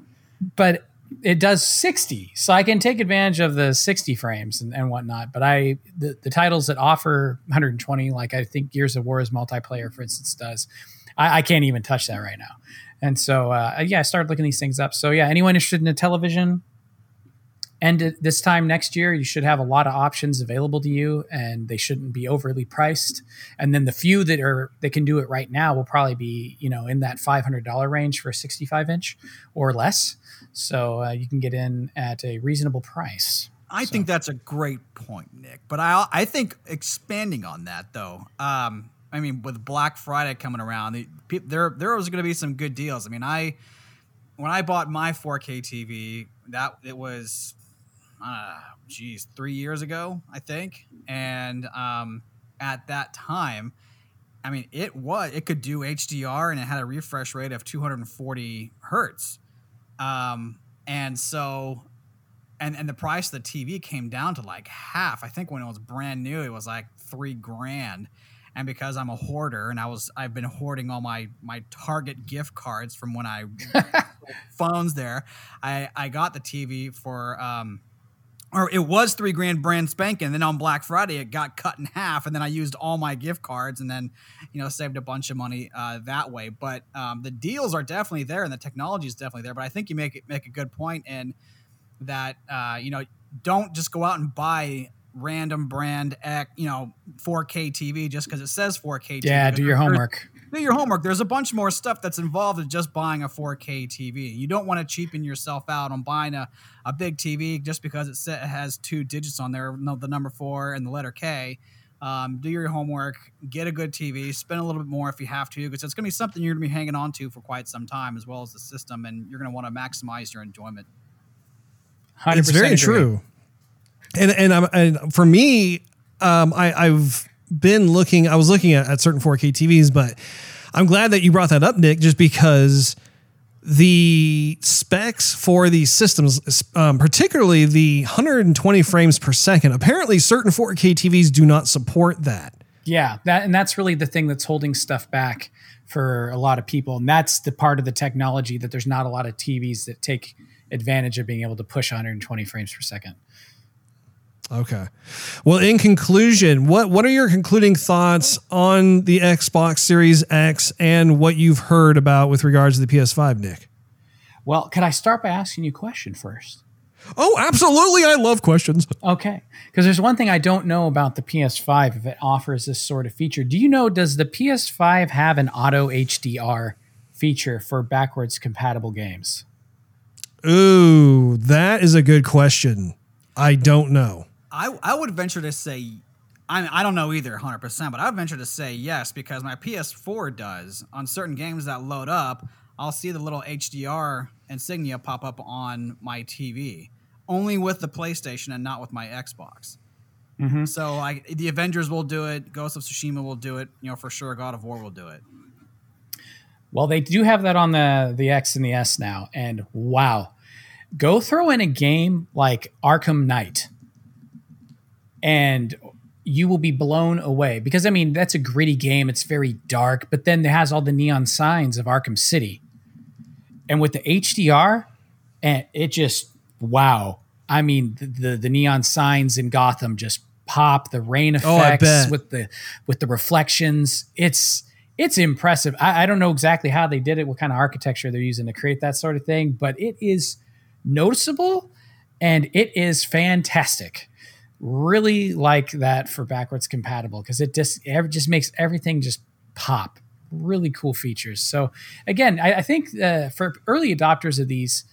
but it does 60 so i can take advantage of the 60 frames and, and whatnot but i the, the titles that offer 120 like i think gears of war's multiplayer for instance does i, I can't even touch that right now and so uh, yeah i started looking these things up so yeah anyone interested in a television and this time next year you should have a lot of options available to you and they shouldn't be overly priced and then the few that are that can do it right now will probably be you know in that $500 range for a 65 inch or less so uh, you can get in at a reasonable price. I so. think that's a great point, Nick. But I I think expanding on that though, um, I mean, with Black Friday coming around, the, there there was going to be some good deals. I mean, I when I bought my 4K TV, that it was, uh, geez, three years ago, I think, and um, at that time. I mean, it was it could do HDR and it had a refresh rate of 240 hertz. Um, and so, and and the price of the TV came down to like half. I think when it was brand new, it was like three grand. And because I'm a hoarder and I was I've been hoarding all my my Target gift cards from when I phones there, I I got the TV for um or it was three grand brand spanking. And then on Black Friday, it got cut in half, and then I used all my gift cards, and then you know saved a bunch of money uh, that way. But um, the deals are definitely there, and the technology is definitely there. But I think you make it make a good point in that uh, you know don't just go out and buy random brand you know 4K TV just because it says 4K. Yeah, do your homework do your homework. There's a bunch more stuff that's involved in just buying a 4K TV. You don't want to cheapen yourself out on buying a, a big TV just because it has two digits on there, the number four and the letter K. Um, do your homework, get a good TV, spend a little bit more if you have to, because it's going to be something you're going to be hanging on to for quite some time, as well as the system, and you're going to want to maximize your enjoyment. It's very true, and and, and for me, um, I, I've been looking, I was looking at, at certain 4K TVs, but I'm glad that you brought that up, Nick, just because the specs for these systems, um, particularly the 120 frames per second, apparently certain 4K TVs do not support that. Yeah, that and that's really the thing that's holding stuff back for a lot of people, and that's the part of the technology that there's not a lot of TVs that take advantage of being able to push 120 frames per second. Okay. Well, in conclusion, what what are your concluding thoughts on the Xbox Series X and what you've heard about with regards to the PS5, Nick? Well, can I start by asking you a question first? Oh, absolutely. I love questions. Okay. Because there's one thing I don't know about the PS5 if it offers this sort of feature. Do you know, does the PS5 have an auto HDR feature for backwards compatible games? Ooh, that is a good question. I don't know. I I would venture to say I I don't know either 100%, but I would venture to say yes because my PS4 does. On certain games that load up, I'll see the little HDR insignia pop up on my TV. Only with the PlayStation and not with my Xbox. Mm-hmm. So like the Avengers will do it, Ghost of Tsushima will do it, you know for sure God of War will do it. Well, they do have that on the the X and the S now, and wow, go throw in a game like Arkham Knight and you will be blown away because I mean that's a gritty game. It's very dark, but then it has all the neon signs of Arkham City, and with the HDR, and it just wow. I mean the the, the neon signs in Gotham just pop, the rain Oh, effects bet. with the with the reflections. It's it's impressive. I, I don't know exactly how they did it, what kind of architecture they're using to create that sort of thing, but it is noticeable and it is fantastic. Really like that for backwards compatible because it just it just makes everything just pop. Really cool features. So again, I, I think uh, for early adopters of these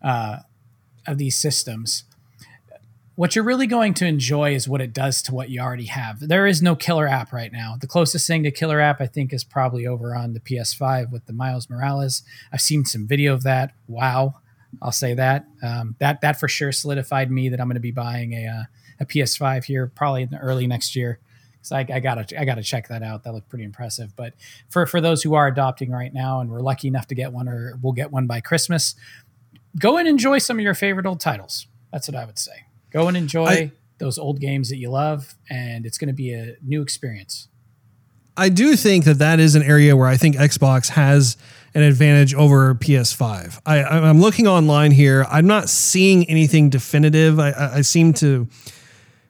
uh, of these systems, what you're really going to enjoy is what it does to what you already have. There is no killer app right now. The closest thing to killer app, I think, is probably over on the PS5 with the Miles Morales. I've seen some video of that. Wow, I'll say that. Um, that that for sure solidified me that I'm going to be buying a uh, a PS5 here probably in the early next year. So I, I gotta I gotta check that out. That looked pretty impressive. But for for those who are adopting right now and we're lucky enough to get one or we'll get one by Christmas, go and enjoy some of your favorite old titles. That's what I would say. Go and enjoy I- those old games that you love, and it's going to be a new experience. I do think that that is an area where I think Xbox has an advantage over PS5. I, I'm looking online here. I'm not seeing anything definitive. I, I seem to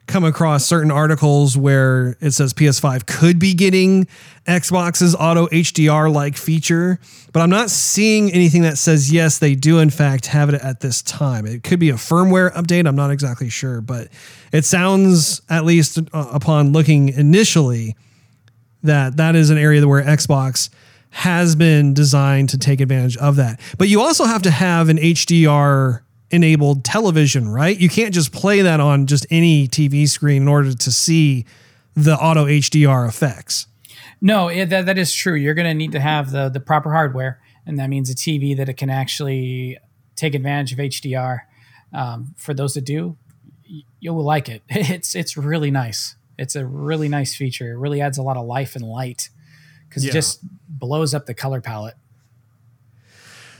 come across certain articles where it says PS5 could be getting Xbox's auto HDR like feature, but I'm not seeing anything that says yes, they do in fact have it at this time. It could be a firmware update. I'm not exactly sure, but it sounds, at least uh, upon looking initially, that that is an area where Xbox has been designed to take advantage of that. But you also have to have an HDR enabled television, right? You can't just play that on just any TV screen in order to see the auto HDR effects. No, it, that, that is true. You're going to need to have the the proper hardware, and that means a TV that it can actually take advantage of HDR. Um, for those that do, you'll like it. It's it's really nice. It's a really nice feature. It really adds a lot of life and light because Yeah. it just blows up the color palette.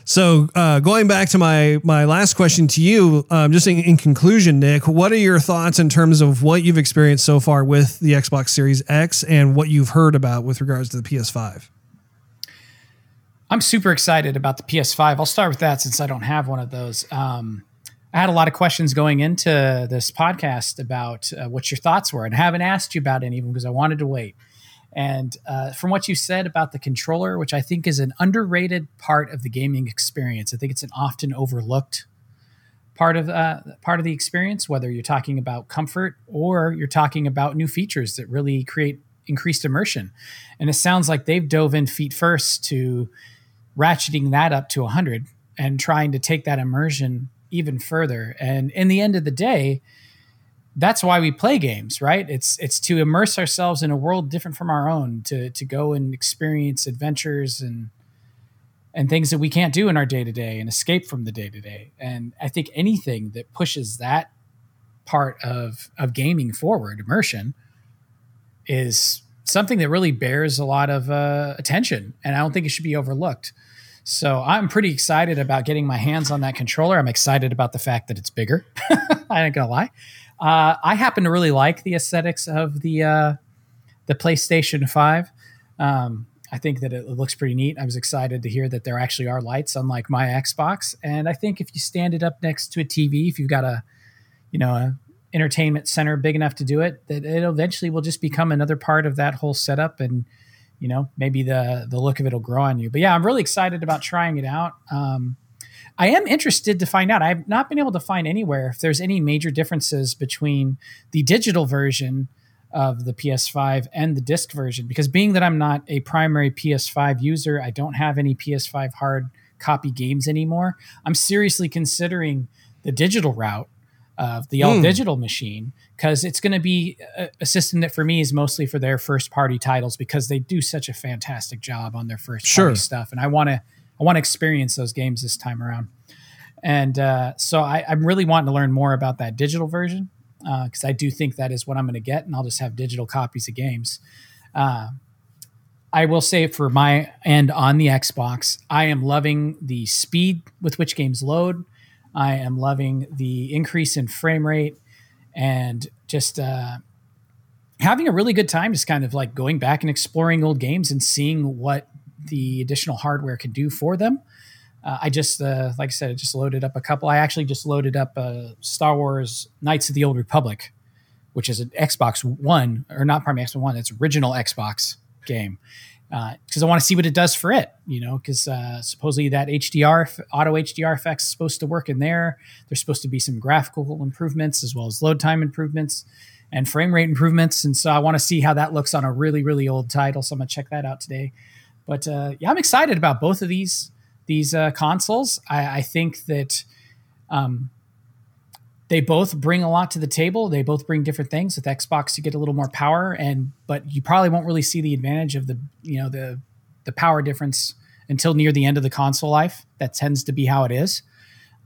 So, uh, going back to my my last question to you, um, just in, in conclusion, Nick, what are your thoughts in terms of what you've experienced so far with the Xbox Series X and what you've heard about with regards to the PS5? I'm super excited about the PS5. I'll start with that since I don't have one of those. Um, I had a lot of questions going into this podcast about uh, what your thoughts were, and I haven't asked you about any of them because I wanted to wait. And uh, from what you said about the controller, which I think is an underrated part of the gaming experience, I think it's an often overlooked part of uh, part of the experience. Whether you're talking about comfort or you're talking about new features that really create increased immersion, and it sounds like they've dove in feet first to ratcheting that up to 100 and trying to take that immersion even further. And in the end of the day, that's why we play games, right? It's it's to immerse ourselves in a world different from our own, to to go and experience adventures and and things that we can't do in our day to day and escape from the day to day. And I think anything that pushes that part of of gaming forward, immersion, is something that really bears a lot of uh, attention, and I don't think it should be overlooked. So I'm pretty excited about getting my hands on that controller. I'm excited about the fact that it's bigger. I ain't gonna lie. Uh, I happen to really like the aesthetics of the uh, the PlayStation Five. Um, I think that it looks pretty neat. I was excited to hear that there actually are lights, unlike my Xbox. And I think if you stand it up next to a TV, if you've got a, you know, a entertainment center big enough to do it, that it eventually will just become another part of that whole setup. And you know, maybe the the look of it will grow on you. But yeah, I'm really excited about trying it out. Um, I am interested to find out. I've not been able to find anywhere if there's any major differences between the digital version of the PS5 and the disc version. Because being that I'm not a primary PS5 user, I don't have any PS5 hard copy games anymore. I'm seriously considering the digital route of the all Hmm. digital machine because it's going to be a, a system that for me is mostly for their first party titles because they do such a fantastic job on their first Sure. party stuff and I want to I want to experience those games this time around and uh, so I, I'm really wanting to learn more about that digital version because I do think that is what I'm going to get and I'll just have digital copies of games uh, I will say for my end on the Xbox, I am loving the speed with which games load. I am loving the increase in frame rate and just uh, having a really good time, just kind of like going back and exploring old games and seeing what the additional hardware can do for them. Uh, I just, uh, like I said, I just loaded up a couple. I actually just loaded up uh, Star Wars Knights of the Old Republic, which is an Xbox One or not Prime Xbox One. It's original Xbox game because uh, I want to see what it does for it. You know, because uh, supposedly that HDR auto HDR effects is supposed to work in there. There's supposed to be some graphical improvements as well as load time improvements and frame rate improvements. And so I want to see how that looks on a really really old title. So I'm gonna check that out today. But uh, yeah, I'm excited about both of these these uh, consoles. I, I, think that. Um, they both bring a lot to the table. They both bring different things. With Xbox, you get a little more power, and but you probably won't really see the advantage of the you know the the power difference until near the end of the console life. That tends to be how it is.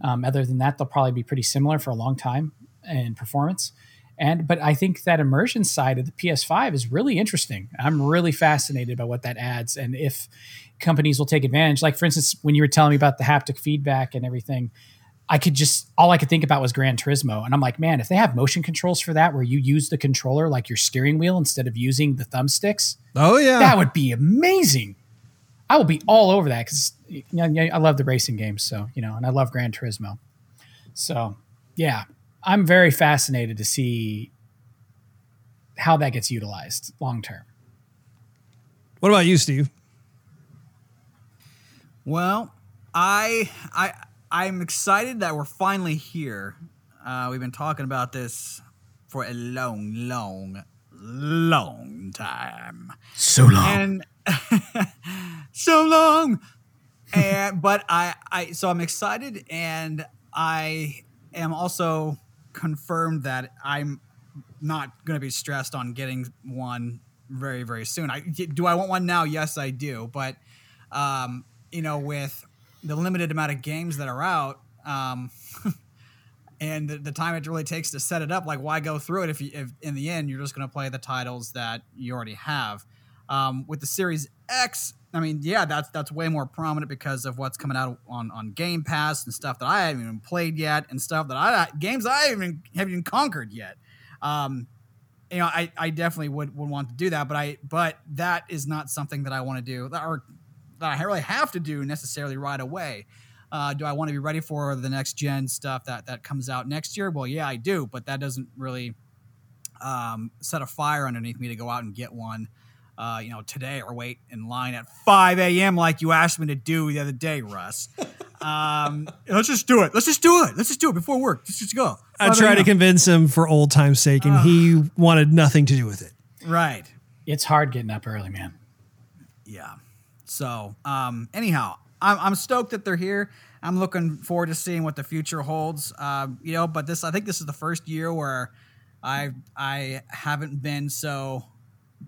Um, other than that, they'll probably be pretty similar for a long time in performance. And but I think that immersion side of the PS5 is really interesting. I'm really fascinated by what that adds, and if companies will take advantage. Like for instance, when you were telling me about the haptic feedback and everything I could just all I could think about was Gran Turismo, and I'm like, man, if they have motion controls for that, where you use the controller like your steering wheel instead of using the thumbsticks, oh yeah, that would be amazing. I will be all over that because you know, I love the racing games, so you know, and I love Gran Turismo. So yeah, I'm very fascinated to see how that gets utilized long term. What about you, Steve? Well, I I I'm excited that we're finally here. Uh, we've been talking about this for a long, long, long time. So long. And so long. and but I, I so I'm excited and I am also confirmed that I'm not going to be stressed on getting one very very soon. I do I want one now? Yes, I do. But um, you know, with the limited amount of games that are out um, and the, the, time it really takes to set it up like why go through it if, you, if in the end you're just going to play the titles that you already have um, with the series x i mean yeah that's that's way more prominent because of what's coming out on, on game pass and stuff that i haven't even played yet and stuff that i games i haven't, haven't even conquered yet um, you know I, I definitely would, would want to do that but i but that is not something that i want to do or that I really have to do necessarily right away. Uh, do I want to be ready for the next gen stuff that that comes out next year? Well, yeah, I do, but that doesn't really um, set a fire underneath me to go out and get one. Uh, you know, today or wait in line at 5 a.m. like you asked me to do the other day, Russ. Um, let's just do it. Let's just do it. Let's just do it before work. Let's just go. I tried to convince him for old time's sake, and uh, he wanted nothing to do with it. Right. It's hard getting up early, man. Yeah. So, um, anyhow, I'm, I'm stoked that they're here. I'm looking forward to seeing what the future holds. Uh, you know, but this I think this is the first year where I I haven't been so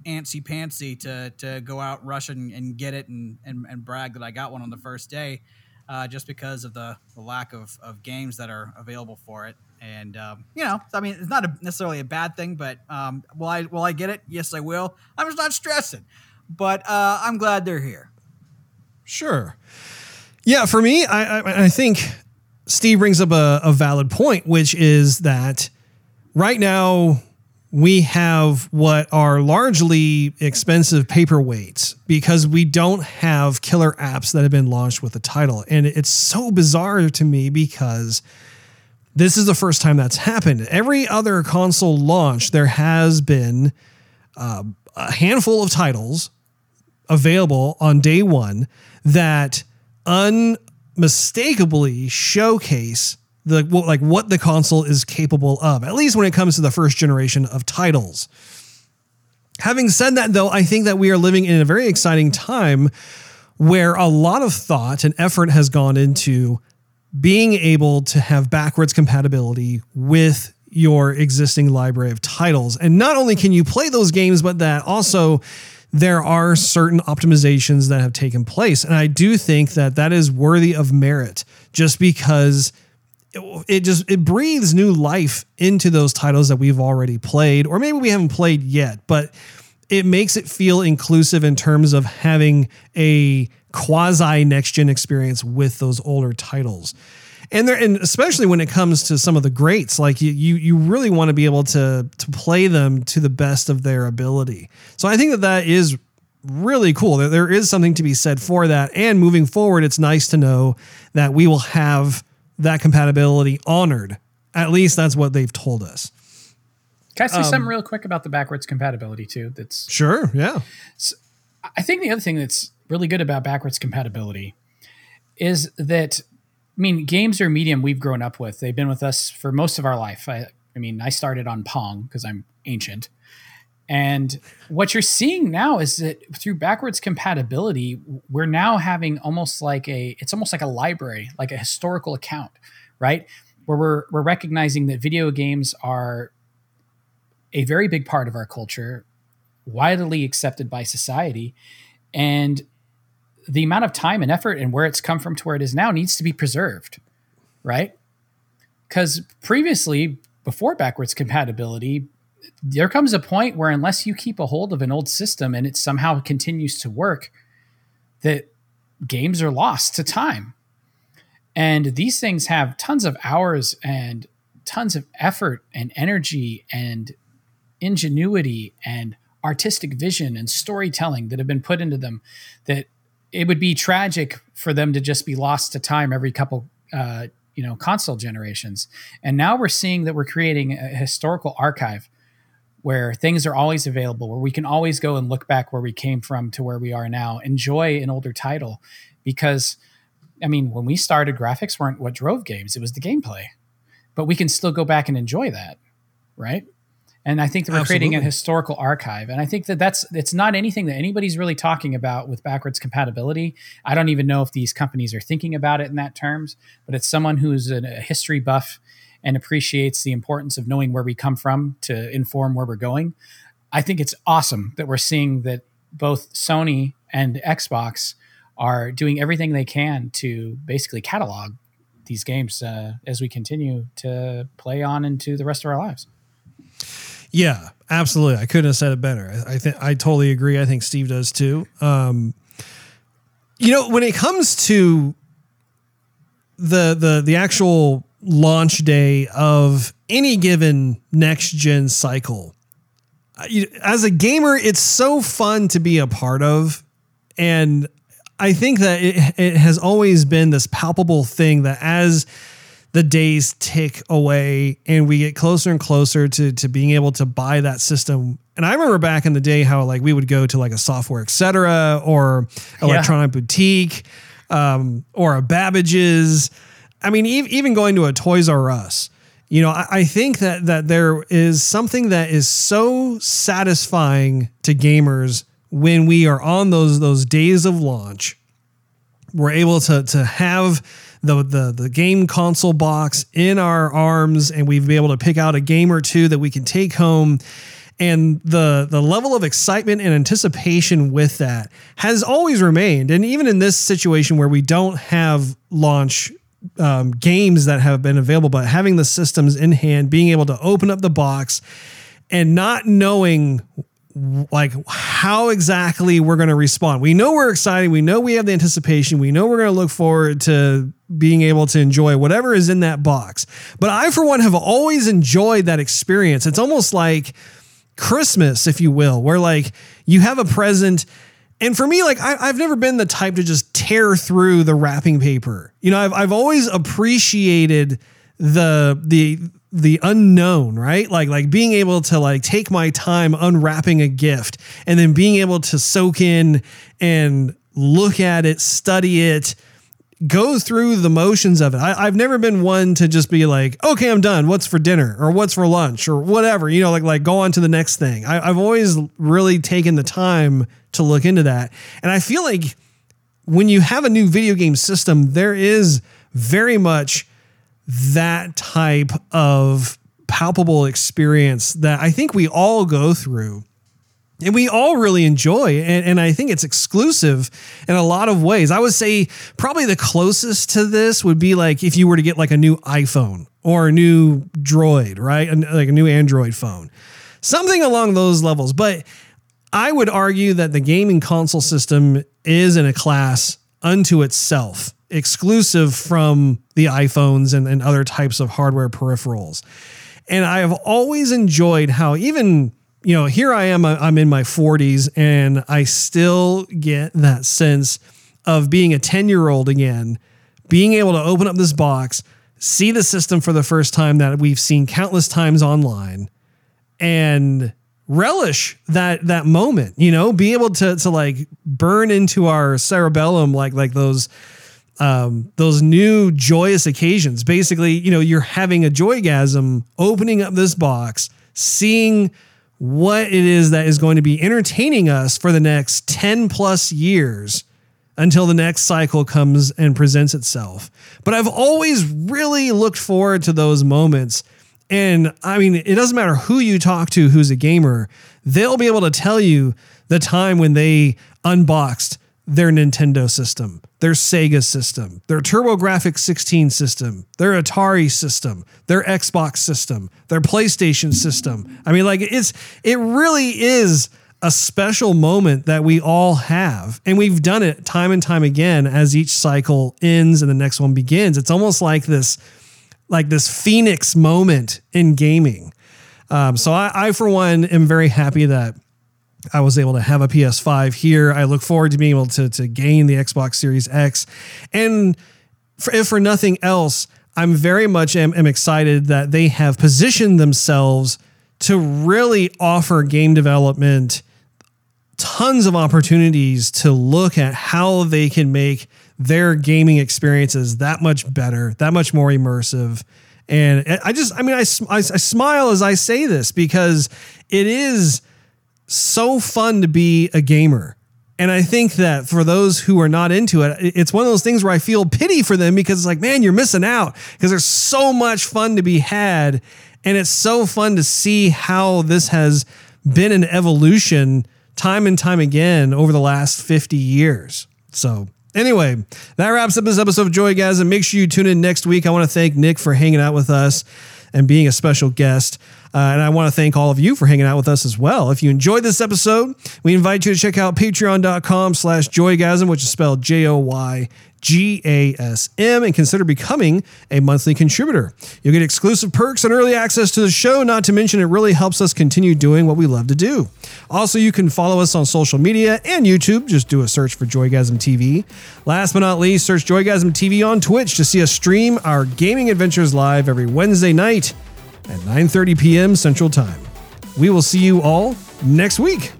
antsy pantsy to to go out rush and, and get it and, and, and brag that I got one on the first day, uh, just because of the, the lack of, of games that are available for it. And um, you know, I mean, it's not a, necessarily a bad thing, but um, will I will I get it? Yes, I will. I'm just not stressing, but uh, I'm glad they're here. Sure. Yeah, for me, I, I, I think Steve brings up a, a valid point, which is that right now we have what are largely expensive paperweights because we don't have killer apps that have been launched with the title. And it's so bizarre to me because this is the first time that's happened. Every other console launch, there has been uh, a handful of titles available on day one that unmistakably showcase the like what the console is capable of at least when it comes to the first generation of titles having said that though i think that we are living in a very exciting time where a lot of thought and effort has gone into being able to have backwards compatibility with your existing library of titles and not only can you play those games but that also there are certain optimizations that have taken place. And I do think that that is worthy of merit just because it, it, just it breathes new life into those titles that we've already played or maybe we haven't played yet, but it makes it feel inclusive in terms of having a quasi next gen experience with those older titles. And there and especially when it comes to some of the greats like you you, you really want to be able to to play them to the best of their ability. So i think that that is really cool. There, there is something to be said for that. And moving forward it's nice to know that we will have that compatibility honored at least that's what they've told us Can I say Um, something real quick about the backwards compatibility too? That's Sure, yeah. I think the other thing that's really good about backwards compatibility is that I mean, games are a medium we've grown up with. They've been with us for most of our life. I, I mean, I started on Pong because I'm ancient. And what you're seeing now is that through backwards compatibility, we're now having almost like a it's almost like a library, like a historical account, right? Where we're we're recognizing that video games are a very big part of our culture, widely accepted by society, and the amount of time and effort and where it's come from to where it is now needs to be preserved, right? Because previously, before backwards compatibility, there comes a point where unless you keep a hold of an old system and it somehow continues to work, that games are lost to time. And these things have tons of hours and tons of effort and energy and ingenuity and artistic vision and storytelling that have been put into them that it would be tragic for them to just be lost to time every couple uh, you know console generations and now we're seeing that we're creating a historical archive where things are always available where we can always go and look back where we came from to where we are now enjoy an older title because i mean when we started graphics weren't what drove games it was the gameplay but we can still go back and enjoy that right and I think that we're creating a historical archive. And I think that that's it's not anything that anybody's really talking about with backwards compatibility. I don't even know if these companies are thinking about it in that terms, but it's someone who's a history buff and appreciates the importance of knowing where we come from to inform where we're going. I think it's awesome that we're seeing that both Sony and Xbox are doing everything they can to basically catalog these games uh, as we continue to play on into the rest of our lives. Yeah, absolutely. I couldn't have said it better. I, I think I totally agree. I think Steve does too. Um, you know, when it comes to the the the actual launch day of any given next gen cycle, as a gamer, it's so fun to be a part of, and I think that it, it has always been this palpable thing that as the days tick away and we get closer and closer to to being able to buy that system. And I remember back in the day how like we would go to like a software etc. or electronic boutique um, or a Babbage's. I mean, even going to a Toys R Us. You know, I, I think that that there is something that is so satisfying to gamers when we are on those those days of launch we're able to to have the the the game console box in our arms and we've been able to pick out a game or two that we can take home and the the level of excitement and anticipation with that has always remained and even in this situation where we don't have launch um, games that have been available but having the systems in hand being able to open up the box and not knowing like how exactly we're going to respond. We know we're excited. We know we have the anticipation. We know we're going to look forward to being able to enjoy whatever is in that box. But I, for one, have always enjoyed that experience. It's almost like Christmas, if you will, where like you have a present. And for me, like I, I've never been the type to just tear through the wrapping paper. You know, I've, I've always appreciated the the the unknown, right? Like like being able to like take my time unwrapping a gift and then being able to soak in and look at it, study it, go through the motions of it. I, I've never been one to just be like, okay, I'm done. What's for dinner or what's for lunch or whatever, you know, like like go on to the next thing. I, I've always really taken the time to look into that. And I feel like when you have a new video game system, there is very much that type of palpable experience that I think we all go through. And we all really enjoy and, and i think it's exclusive in a lot of ways. I would say probably the closest to this would be like if you were to get like a new iphone or a new droid right? Like a new android phone. Something along those levels. But i would argue that the gaming console system is in a class unto itself exclusive from the iphones and, and other types of hardware peripherals. And I have always enjoyed how even you know here I am I'm in my 40s and I still get that sense of being a 10 year old again, being able to open up this box, see the system for the first time that we've seen countless times online, and relish that that moment, you know, be able to to like burn into our cerebellum like like those um, those new joyous occasions. Basically, you know, you're having a joygasm, opening up this box, seeing what it is that is going to be entertaining us for the next 10 plus years until the next cycle comes and presents itself. But I've always really looked forward to those moments. And I mean, it doesn't matter who you talk to who's a gamer, they'll be able to tell you the time when they unboxed their Nintendo system, their Sega system, their TurboGrafx 16 system, their Atari system, their Xbox system, their PlayStation system. I mean, like it's it really is a special moment that we all have. And we've done it time and time again as each cycle ends and the next one begins. It's almost like this like this phoenix moment in gaming. Um, so I, I, for one, am very happy that I was able to have a PS5 here. I look forward to being able to, to gain the Xbox Series X. And for, if for nothing else, I'm very much am, am excited that they have positioned themselves to really offer game development tons of opportunities to look at how they can make their gaming experiences that much better, that much more immersive. And I just, I mean, I, I, I smile as I say this because it is so fun to be a gamer. And I think that for those who are not into it, it's one of those things where I feel pity for them because it's like, man, you're missing out because there's so much fun to be had. And it's so fun to see how this has been an evolution time and time again over the last 50 years. So, anyway, that wraps up this episode of Joy Joygasm. Make sure you tune in next week. I want to thank Nick for hanging out with us and being a special guest. Uh, and I want to thank all of you for hanging out with us as well. If you enjoyed this episode, we invite you to check out patreon.com slash joygasm, which is spelled J-O-Y G-A-S-M, and consider becoming a monthly contributor. You'll get exclusive perks and early access to the show, not to mention it really helps us continue doing what we love to do. Also, you can follow us on social media and YouTube. Just do a search for Joygasm TV. Last but not least, search Joygasm TV on Twitch to see us stream our gaming adventures live every Wednesday night at 9:30 p.m. Central Time. We will see you all next week.